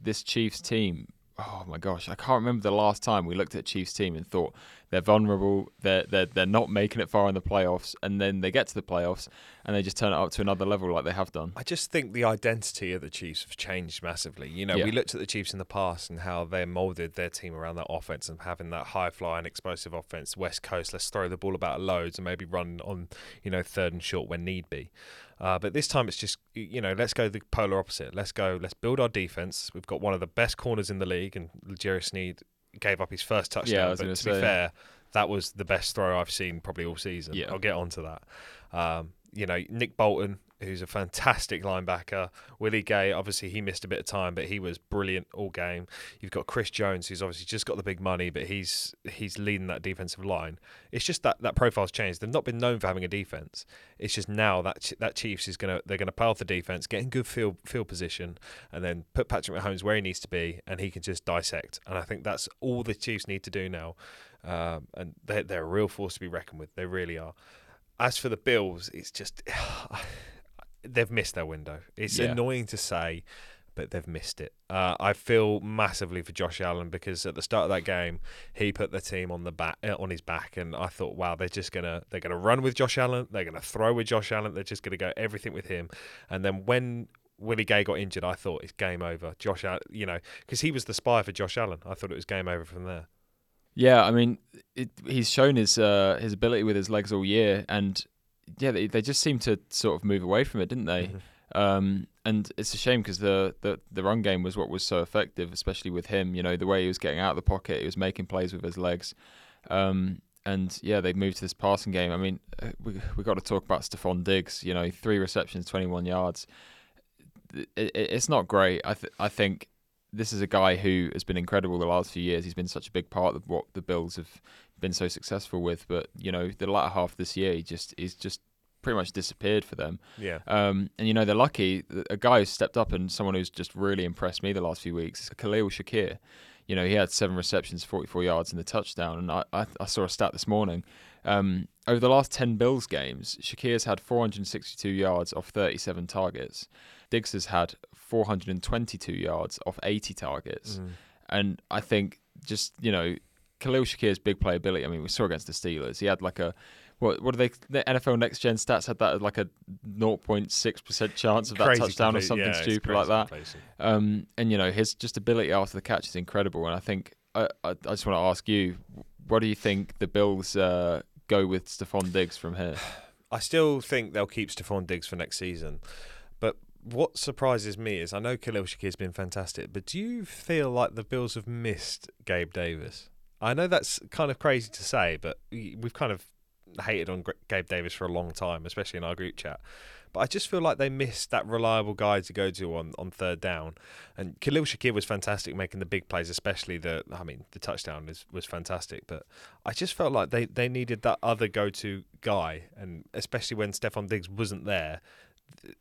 this Chiefs team. Oh my gosh, I can't remember the last time we looked at Chiefs team and thought they're vulnerable. They're they're they're not making it far in the playoffs, and then they get to the playoffs and they just turn it up to another level like they have done. I just think the identity of the Chiefs have changed massively. You know, Yeah. we looked at the Chiefs in the past and how they molded their team around that offense and having that high flying, explosive offense, West Coast. Let's throw the ball about loads and maybe run on, you know, third and short when need be. Uh, but this time it's just, you know, let's go the polar opposite. Let's go, let's build our defense. We've got one of the best corners in the league, and Jerry Sneed gave up his first touchdown. Yeah, but to be fair, that was the best throw I've seen probably all season. Yeah. I'll get onto that. Um, you know, Nick Bolton, who's a fantastic linebacker. Willie Gay, obviously he missed a bit of time, but he was brilliant all game. You've got Chris Jones, who's obviously just got the big money, but he's he's leading that defensive line. It's just that that profile's changed. They've not been known for having a defense. It's just now that that Chiefs is gonna they're gonna play off the defense, get in good field field position, and then put Patrick Mahomes where he needs to be, and he can just dissect. And I think that's all the Chiefs need to do now. Um, and they're, they're a real force to be reckoned with. They really are. As for the Bills, it's just they've missed their window. It's Yeah. annoying to say, but they've missed it. Uh, I feel massively for Josh Allen because at the start of that game, he put the team on the back uh, on his back, and I thought, wow, they're just gonna they're gonna run with Josh Allen, they're gonna throw with Josh Allen, they're just gonna go everything with him. And then when Willie Gay got injured, I thought it's game over. Josh Allen, you know, because he was the spy for Josh Allen. I thought it was game over from there. Yeah, I mean, it, he's shown his uh, his ability with his legs all year, and yeah, they, they just seemed to sort of move away from it, didn't they? Um, and it's a shame because the, the the run game was what was so effective, especially with him. You know, the way he was getting out of the pocket, he was making plays with his legs. Um, and yeah, they moved to this passing game. I mean, uh, we we got to talk about Stefon Diggs. You know, three receptions, twenty one yards. It, it, it's not great. I th- I think this is a guy who has been incredible the last few years. He's been such a big part of what the Bills have been so successful with. But you know, the latter half of this year, he just he's just pretty much disappeared for them. Yeah. Um, and you know, they're lucky. A guy who's stepped up and someone who's just really impressed me the last few weeks is Khalil Shakir. You know, he had seven receptions, 44 yards, and the touchdown. And I, I, I saw a stat this morning. Um, over the last 10 Bills games, Shakir's had 462 yards off 37 targets. Diggs has had 422 yards off 80 targets. Mm. And I think just, you know, Khalil Shakir's big playability. I mean, we saw against the Steelers. He had like a what what do they the NFL Next Gen stats had that like a 0.6% chance of that Crazy touchdown or something yeah, stupid like that. Um, and you know his just ability after the catch is incredible. And I think I I, I just want to ask you, what do you think the Bills uh, go with Stefon Diggs from here? I still think they'll keep Stefon Diggs for next season. What surprises me is I know Khalil Shakir's been fantastic, but do you feel like the Bills have missed Gabe Davis? I know that's kind of crazy to say, but we- we've kind of hated on Gabe Davis for a long time, especially in our group chat. But I just feel like they missed that reliable guy to go to on, on third down. And Khalil Shakir was fantastic making the big plays, especially the I mean the touchdown is, was fantastic. But I just felt like they, they needed that other go to guy, and especially when Stefon Diggs wasn't there.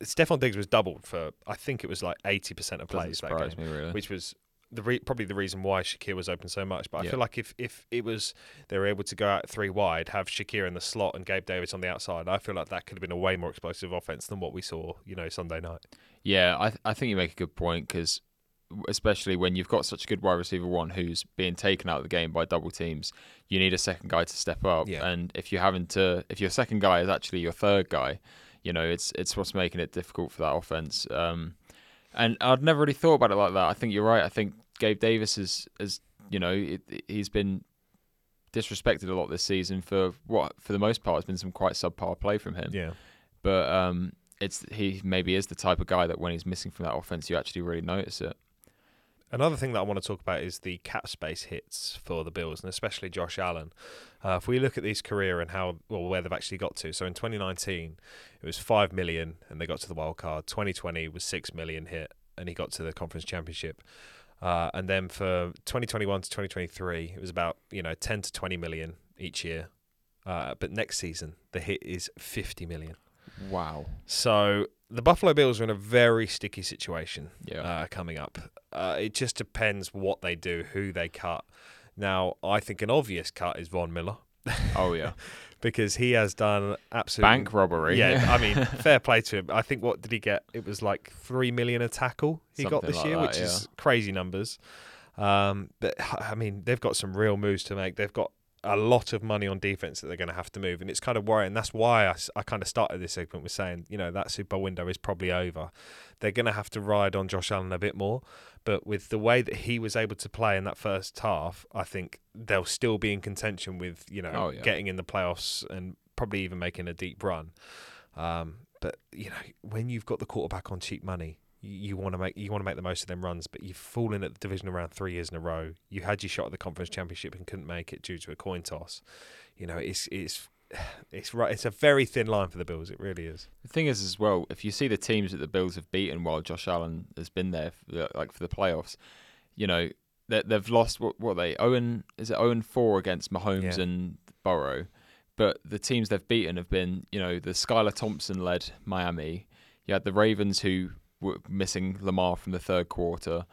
Stefon Diggs was doubled for I think it was like eighty percent of plays that game, me really. which was the re- probably the reason why Shakir was open so much. But I Yeah. feel like if if it was they were able to go out three wide, have Shakir in the slot and Gabe Davis on the outside, I feel like that could have been a way more explosive offense than what we saw, you know, Sunday night. Yeah, I th- I think you make a good point because especially when you've got such a good wide receiver one who's being taken out of the game by double teams, you need a second guy to step up. Yeah. And if you're having to, uh, if your second guy is actually your third guy, you know, it's it's what's making it difficult for that offense. Um, and I'd never really thought about it like that. I think you're right. I think Gabe Davis is, is you know, it, he's been disrespected a lot this season for what, for the most part, has been some quite subpar play from him Yeah. but um, it's he maybe is the type of guy that when he's missing from that offense, you actually really notice it. Another thing that I want to talk about is the cap space hits for the Bills, and especially Josh Allen. Uh, if we look at his career and how well where they've actually got to, so in 2019 it was five million, and they got to the wild card. 2020 was six million hit, and he got to the conference championship. Uh, and then for 2021 to 2023, it was about you know 10 to 20 million each year. Uh, but next season the hit is 50 million. Wow. So the Buffalo Bills are in a very sticky situation Yeah. uh, coming up. Uh, it just depends what they do, who they cut. Now, I think an obvious cut is Von Miller oh yeah. because he has done absolute Bank robbery. Yeah, I mean, fair play to him. I think what did he get? It was like three million a tackle he got this like year, that, which is crazy numbers. Um, but I mean, they've got some real moves to make. They've got a lot of money on defense that they're going to have to move, and it's kind of worrying. That's why I, I kind of started this segment with saying, you know, that Super Bowl window is probably over. They're going to have to ride on Josh Allen a bit more, but with the way that he was able to play in that first half, I think they'll still be in contention with you know Oh, yeah. getting in the playoffs and probably even making a deep run. Um, but you know, when you've got the quarterback on cheap money, you, want to make you want to make the most of them runs, but you've fallen at the division around three years in a row. You had your shot at the conference championship and couldn't make it due to a coin toss. You know, it's it's it's right. It's a very thin line for the Bills. It really is. The thing is, as well, if you see the teams that the Bills have beaten while Josh Allen has been there, for the, like for the playoffs, you know, they, they've lost what what they Owen is it Owen four against Mahomes Yeah. and Burrow, but the teams they've beaten have been you know the Skylar Thompson led Miami. You had the Ravens who missing Lamar from the third quarter.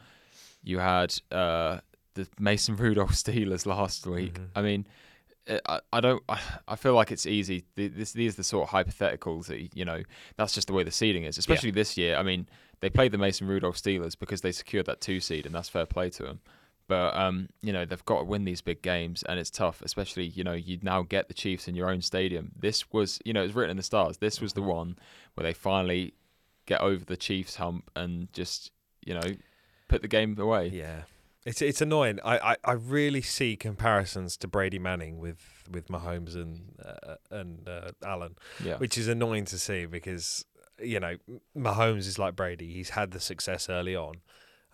You had uh, the Mason Rudolph Steelers last week. Mhm. I mean. I, I don't. I, I feel like it's easy. Th- This, these are the sort of hypotheticals that you know. That's just the way the seeding is, especially this year. I mean, they played the Mason Rudolph Steelers because they secured that two seed, and that's fair play to them. But um, you know, they've got to win these big games, and it's tough. Especially, you know, you now get the Chiefs in your own stadium. This was, you know, it was written in the stars. This was the one where they finally get over the Chiefs hump and just, you know, put the game away. Yeah, it's it's annoying. I, I, I really see comparisons to Brady Manning with with Mahomes and uh, and uh, Allen, Yeah. which is annoying to see because you know Mahomes is like Brady. He's had the success early on.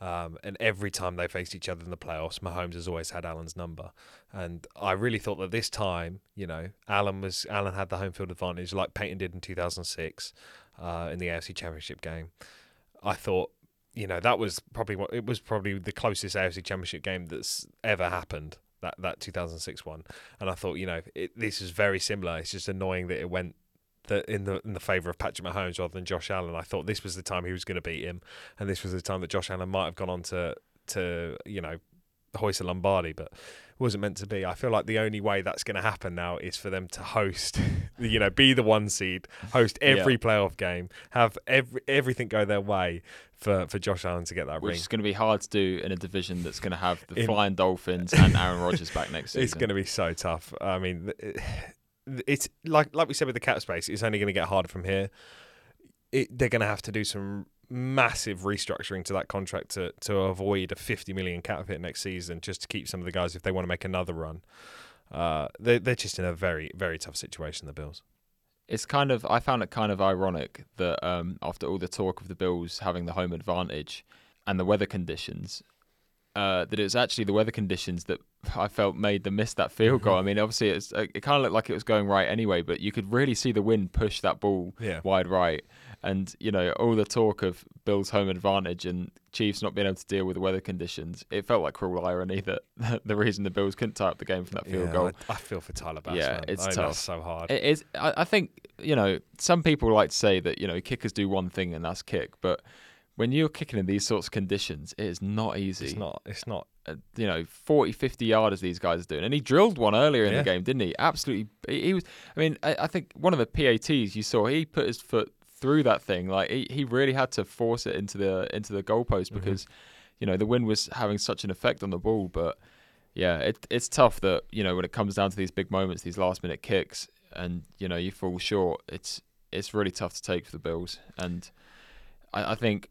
Um, and every time they faced each other in the playoffs, Mahomes has always had Allen's number. And I really thought that this time, you know, Allen was Allen had the home field advantage, like Peyton did in 2006 uh, in the AFC Championship game. I thought you know that was probably what it was probably the closest AFC Championship game that's ever happened. That that 2006 one, and I thought you know it, this is very similar. It's just annoying that it went in the in the favour of Patrick Mahomes rather than Josh Allen. I thought this was the time he was going to beat him, and this was the time that Josh Allen might have gone on to to you know hoist a Lombardi, but it wasn't meant to be. I feel like the only way that's going to happen now is for them to host, you know, be the one seed, host every playoff game, have every everything go their way for, for Josh Allen to get that Which ring. is going to be hard to do in a division that's going to have the In- Flying Dolphins and Aaron Rodgers back next season. It's going to be so tough. I mean, it- it's like like we said with the cap space. It's only going to get harder from here. It, they're going to have to do some massive restructuring to that contract to to avoid a 50 million cap hit next season, just to keep some of the guys if they want to make another run. Uh, they they're just in a very very tough situation. The Bills. it's kind of I found it kind of ironic that um, after all the talk of the Bills having the home advantage and the weather conditions, uh, that it was actually the weather conditions that I felt made them miss that field goal. I mean, obviously it's it kind of looked like it was going right anyway, but you could really see the wind push that ball Yeah. wide right, and you know all the talk of Bills home advantage and Chiefs not being able to deal with the weather conditions. It felt like cruel irony that the reason the Bills couldn't tie up the game from that field Yeah, goal. I, I feel for Tyler Bass. Yeah, man. it's I tough. So hard. It is. I, I think you know some people like to say that you know kickers do one thing and that's kick, but when you're kicking in these sorts of conditions, it is not easy. it's not. It's not. Uh, you know, 40, 50 yarders these guys are doing, and he drilled one earlier in Yeah. the game, didn't he? Absolutely. He, he was. I mean, I, I think one of the PATs you saw, he put his foot through that thing. Like he, he really had to force it into the into the goalpost mm-hmm. because you know the wind was having such an effect on the ball, but. Yeah, it, it's tough that you know when it comes down to these big moments, these last minute kicks, and you know you fall short. It's it's really tough to take for the Bills, and I, I think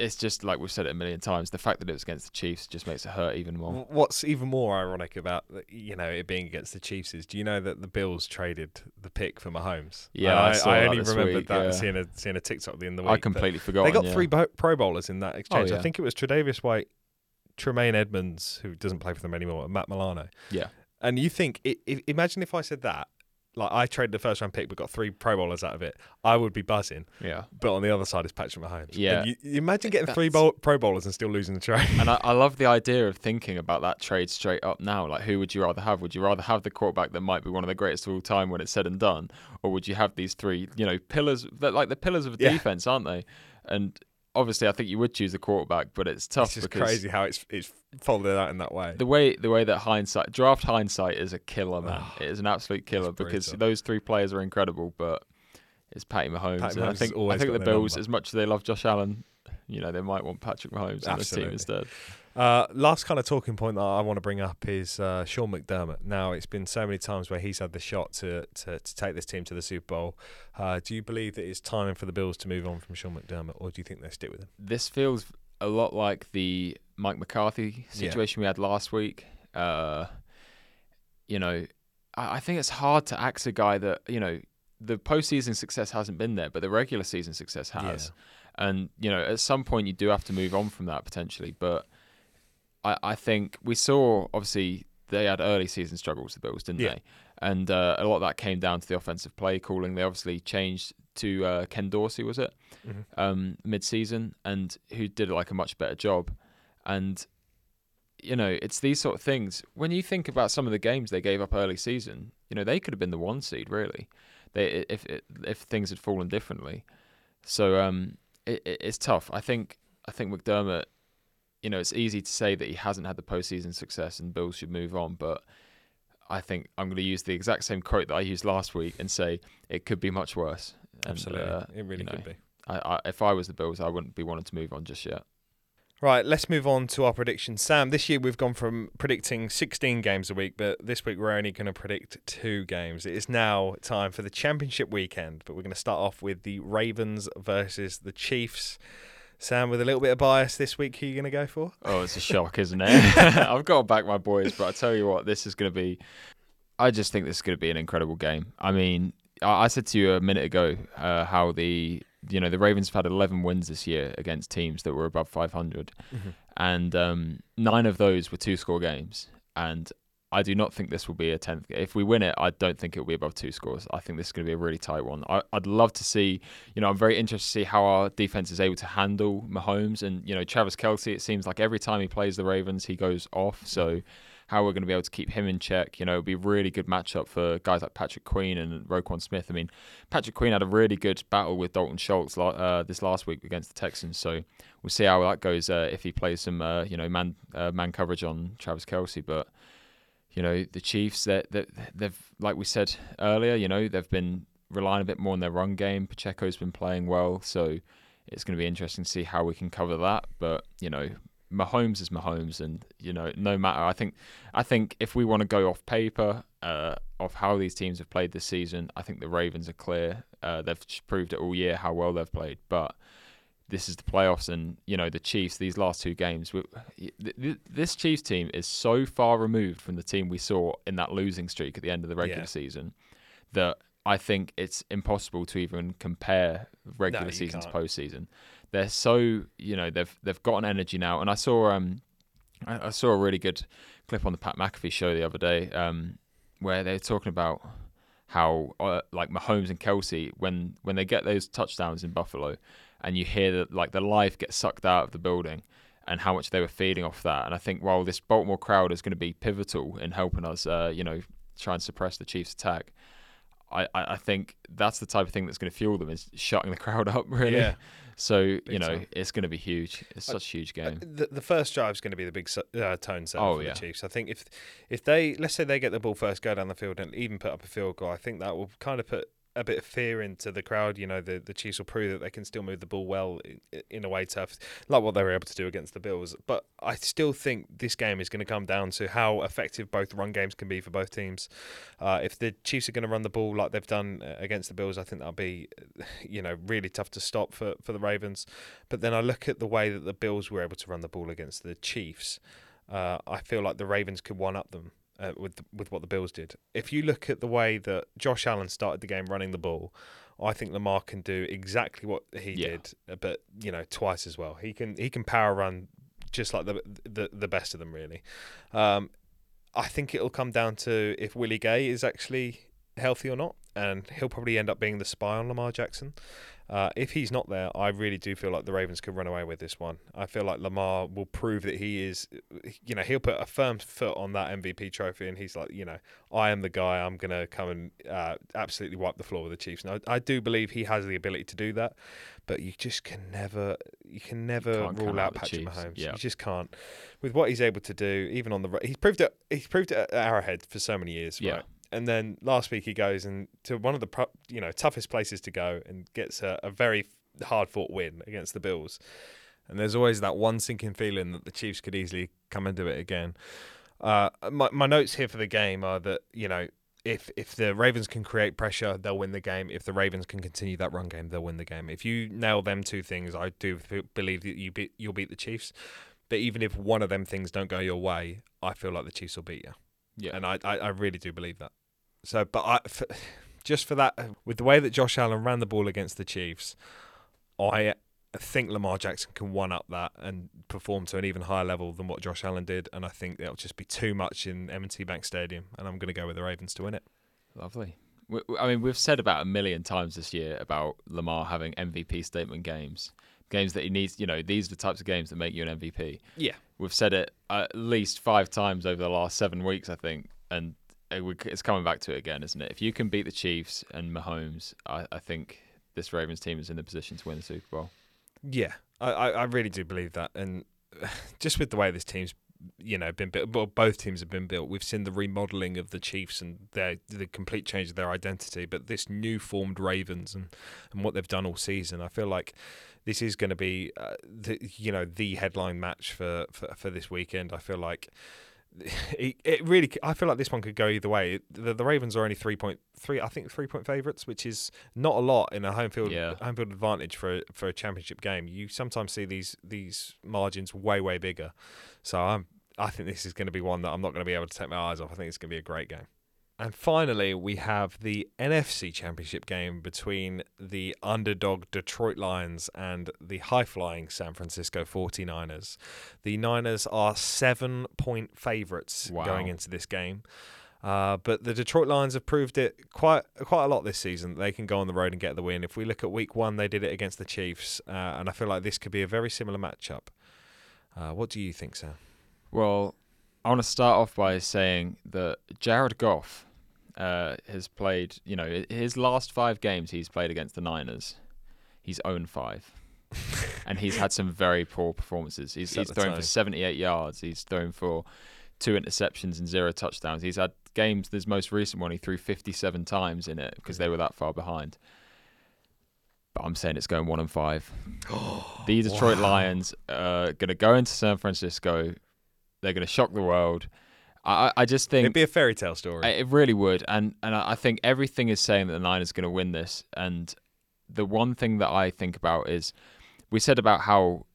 it's just like we've said it a million times. The fact that it was against the Chiefs just makes it hurt even more. What's even more ironic about uh, you know it being against the Chiefs is, do you know that the Bills traded the pick for Mahomes? Yeah, I I, I only this remembered week, that yeah. seeing a seeing a TikTok the end of the week. I completely forgot. They got yeah. three bo- Pro Bowlers in that exchange. Oh, yeah. I think it was Tre'Davious White, Tremaine Edmunds, who doesn't play for them anymore, and Matt Milano. Yeah, And you think, i i imagine if I said that, like I traded the first round pick, but got three Pro Bowlers out of it, I would be buzzing. yeah. But on the other side is Patrick Mahomes. Yeah. And you, you imagine getting three That's- bowl- Pro Bowlers and still losing the trade. And I, I love the idea of thinking about that trade straight up now. Like, who would you rather have? Would you rather have the quarterback that might be one of the greatest of all time when it's said and done, or would you have these three, you know, pillars that like the pillars of Yeah. defense, aren't they? And obviously, I think you would choose the quarterback, but it's tough because it's just because crazy how it's it's folded out in that way. the way the way that hindsight draft hindsight is a killer, man. It is an absolute killer because those three players are incredible, but it's Patty Mahomes. Patty Mahomes I think I think the Bills, number. as much as they love Josh Allen, you know, they might want Patrick Mahomes on this team instead. Uh, last kind of talking point that I want to bring up is uh, Sean McDermott. Now, it's been so many times where he's had the shot to, to, to take this team to the Super Bowl. Uh, do you believe that it's time for the Bills to move on from Sean McDermott, or do you think they stick with him? This feels a lot like the Mike McCarthy Yeah. situation we had last week. Uh, you know, I, I think it's hard to axe a guy that you know the postseason success hasn't been there, but the regular season success has. And you know, at some point, you do have to move on from that potentially. But I, I think we saw obviously they had early season struggles, the Bills, didn't Yeah. they? And uh, a lot of that came down to the offensive play calling. They obviously changed to uh, Ken Dorsey, was it, Mhm. um, mid-season, and who did like a much better job. And you know, it's these sort of things. When you think about some of the games they gave up early season, you know, they could have been the one seed really. They if if things had fallen differently. So um, it, it's tough. I think I think McDermott. You know, it's easy to say that he hasn't had the postseason success and Bills should move on, but I think I'm going to use the exact same quote that I used last week and say it could be much worse. And, Absolutely, uh, it really you know, could be. I, I, if I was the Bills, I wouldn't be wanting to move on just yet. Right, let's move on to our predictions. Sam, this year we've gone from predicting 16 games a week, but this week we're only going to predict two games. It is now time for the championship weekend, but we're going to start off with the Ravens versus the Chiefs. Sam, with a little bit of bias this week, who are you going to go for? Oh, it's a shock, isn't it? I've got to back my boys, but I tell you what, this is going to be. I just think this is going to be an incredible game. I mean, I I said to you a minute ago uh, how the you know the Ravens have had 11 wins this year against teams that were above 500, and um, nine of those were two score games. And I do not think this will be a 10th. If we win it, I don't think it will be above two scores. I think this is going to be a really tight one. I, I'd love to see, you know, I'm very interested to see how our defense is able to handle Mahomes. And, you know, Travis Kelce, it seems like every time he plays the Ravens, he goes off. So, how we're going to be able to keep him in check, you know, it'd be a really good matchup for guys like Patrick Queen and Roquan Smith. I mean, Patrick Queen had a really good battle with Dalton Schultz uh, this last week against the Texans. So, we'll see how that goes uh, if he plays some, uh, you know, man uh, man coverage on Travis Kelce. But, you know the Chiefs that they, they've like we said earlier you know they've been relying a bit more on their run game. Pacheco's been playing well so it's going to be interesting to see how we can cover that. But you know Mahomes is Mahomes and you know no matter I think I think if we want to go off paper uh, of how these teams have played this season I think the Ravens are clear. Uh, they've proved it all year how well they've played. But this is the playoffs, and you know the Chiefs. These last two games, we, th- th- this Chiefs team is so far removed from the team we saw in that losing streak at the end of the regular Yeah. season that I think it's impossible to even compare regular you season to can't. postseason. They're so you know they've they've got an energy now, and I saw um I, I saw a really good clip on the Pat McAfee show the other day um where they're talking about how uh, like Mahomes and Kelce when when they get those touchdowns in Buffalo and you hear that like the life gets sucked out of the building and how much they were feeding off that and I think while this Baltimore crowd is going to be pivotal in helping us uh, you know try and suppress the Chiefs attack I, I think that's the type of thing that's going to fuel them is shutting the crowd up really Yeah. so you know time. it's going to be huge it's such a huge game The, the first drive is going to be the big uh, tone setter Oh, for yeah. the Chiefs. I think if if they let's say they get the ball first, go down the field, and even put up a field goal, I think that will kind of put a bit of fear into the crowd. You know, the the Chiefs will prove that they can still move the ball well in, in a way tough, like what they were able to do against the Bills. But I still think this game is going to come down to how effective both run games can be for both teams. Uh, if the Chiefs are going to run the ball like they've done uh, against the Bills, I think that'll be, you know, really tough to stop for, for the Ravens. But then I look at the way that the Bills were able to run the ball against the Chiefs. Uh, I feel like the Ravens could one up them uh, with with what the Bills did. If you look at the way that Josh Allen started the game running the ball, I think Lamar can do exactly what he Yeah. did, uh, but you know twice as well. He can he can power run just like the the, the best of them really. Um, I think it'll come down to if Willie Gay is actually healthy or not, and he'll probably end up being the spy on Lamar Jackson. Uh, if he's not there, I really do feel like the Ravens could run away with this one. I feel like Lamar will prove that he is, you know, he'll put a firm foot on that MVP trophy, and he's like, you know, I am the guy. I'm gonna come and uh, absolutely wipe the floor with the Chiefs. And I, I do believe he has the ability to do that, but you just can never, you can never can't rule out out Patrick Chiefs. Mahomes. Yeah. You just can't. With what he's able to do, even on the, he's proved it. He's proved it at Arrowhead for so many years, Yeah. right? And then last week he goes and to one of the you know toughest places to go and gets a, a very hard fought win against the Bills. And there's always that one sinking feeling that the Chiefs could easily come and do it again. Uh, my my notes here for the game are that you know if if the Ravens can create pressure, they'll win the game. If the Ravens can continue that run game, they'll win the game. If you nail them two things, I do believe that you beat you'll beat the Chiefs. But even if one of them things don't go your way, I feel like the Chiefs will beat you yeah and I, I, I really do believe that. So, but I, for, just for that, with the way that Josh Allen ran the ball against the Chiefs, I I think Lamar Jackson can one up that and perform to an even higher level than what Josh Allen did, and I think it'll just be too much in M&T Bank Stadium, and I'm going to go with the Ravens to win it. Lovely. I mean, we've said about a million times this year about Lamar having MVP statement games, games that he needs. You know, these are the types of games that make you an MVP. Yeah, we've said it at least five times over the last seven weeks, I think, and it's coming back to it again, isn't it? If you can beat the Chiefs and Mahomes, I, I think this Ravens team is in the position to win the Super Bowl. Yeah, I, I really do believe that, and just with the way this team's you know been built, well, both teams have been built. We've seen the remodeling of the Chiefs and their the complete change of their identity, but this new formed Ravens and and what they've done all season, I feel like this is going to be uh, the you know the headline match for, for for this weekend. I feel like it, it really I feel like this one could go either way. The, the Ravens are only three point three, I think three point favourites, which is not a lot in a home field yeah. home field advantage for a, for a championship game. You sometimes see these these margins way way bigger. So I'm I think this is going to be one that I'm not going to be able to take my eyes off. I think it's going to be a great game. And finally, we have the NFC Championship game between the underdog Detroit Lions and the high flying San Francisco 49ers. The Niners are seven point favourites wow. going into this game. Uh, but the Detroit Lions have proved it quite quite a lot this season. They can go on the road and get the win. If we look at Week One, they did it against the Chiefs, uh, and I feel like this could be a very similar matchup. Uh, what do you think, Sam? Well, I want to start off by saying that Jared Goff uh, has played, you know, his last five games he's played against the Niners, he's owned five. and he's had some very poor performances. He's, he's thrown for 78 yards. He's thrown for two interceptions and zero touchdowns. He's had games, this most recent one, he threw 57 times in it because they were that far behind. But I'm saying it's going one and five. the Detroit wow. Lions are going to go into San Francisco. They're going to shock the world. I, I just think it'd be a fairy tale story. It really would, and and I think everything is saying that the Niners are going to win this. And the one thing that I think about is we said about how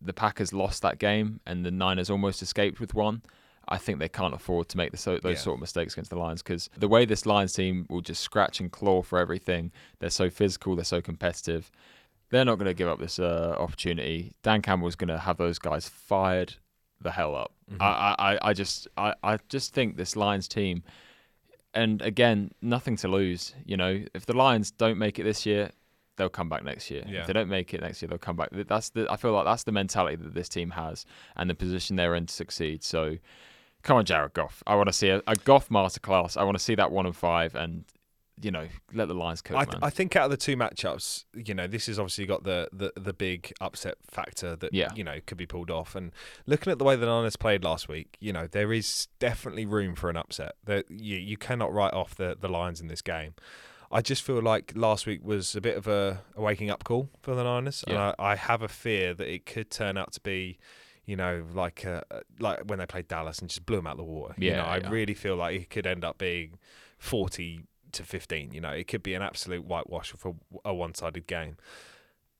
the Packers lost that game and the Niners almost escaped with one. I think they can't afford to make the, those yeah. sort of mistakes against the Lions because the way this Lions team will just scratch and claw for everything, they're so physical, they're so competitive. They're not going to give up this uh, opportunity. Dan Campbell's going to have those guys fired the hell up. Mm-hmm. I, I, I just I, I just think this Lions team and again, nothing to lose. You know, if the Lions don't make it this year, they'll come back next year. Yeah. If they don't make it next year, they'll come back. That's the I feel like that's the mentality that this team has and the position they're in to succeed. So come on, Jared Goff. I want to see a, a Goff masterclass. I want to see that one and five and you know, let the Lions cook. I, th- I, think out of the two matchups, you know, this has obviously got the, the, the big upset factor that yeah. you know could be pulled off. And looking at the way the Niners played last week, you know, there is definitely room for an upset. That you you cannot write off the the Lions in this game. I just feel like last week was a bit of a, a waking up call for the Niners, yeah. and I, I have a fear that it could turn out to be you know, like uh, like when they played Dallas and just blew them out of the water. Yeah, you know, yeah. I really feel like it could end up being forty to 15. You know, it could be an absolute whitewash for a one-sided game.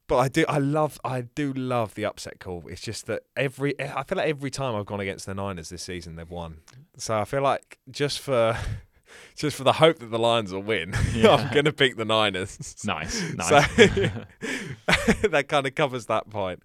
But I do, I love, I do love the upset call. It's just that every, I feel like every time I've gone against the Niners this season, they've won. So I feel like just for, just for the hope that the Lions will win, yeah. I'm going to pick the Niners. Nice, nice. So that kind of covers that point.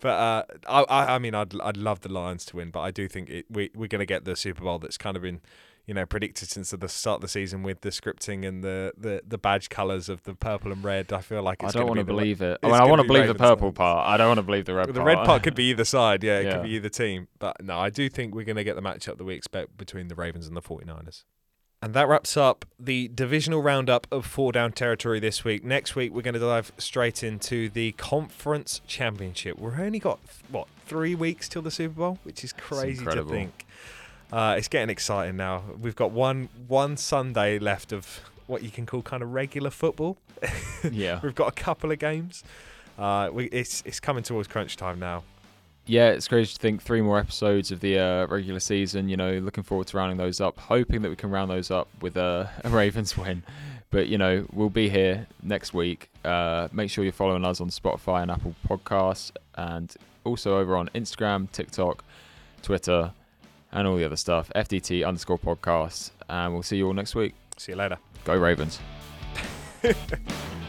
But uh, I, I mean, I'd, I'd love the Lions to win, but I do think it, we, we're going to get the Super Bowl that's kind of been you know predicted since the start of the season with the scripting and the, the, the badge colours of the purple and red. I feel like it's I don't want to believe it. I, mean, I want to believe the purple part. I don't want to believe the red. The part. red part could be either side. Yeah, it yeah. could be either team. But no, I do think we're going to get the matchup that we expect between the Ravens and the 49ers. And that wraps up the divisional roundup of four down territory this week. Next week, we're going to dive straight into the conference championship. We've only got, what, three weeks till the Super Bowl, which is crazy to think. Uh, it's getting exciting now. We've got one one Sunday left of what you can call kind of regular football. yeah, we've got a couple of games. Uh, we, it's it's coming towards crunch time now. Yeah, it's crazy to think three more episodes of the uh, regular season. You know, looking forward to rounding those up. Hoping that we can round those up with a, a Ravens win. But you know, we'll be here next week. Uh, make sure you're following us on Spotify and Apple Podcasts, and also over on Instagram, TikTok, Twitter and all the other stuff. FDT underscore podcast. And we'll see you all next week. See you later. Go Ravens.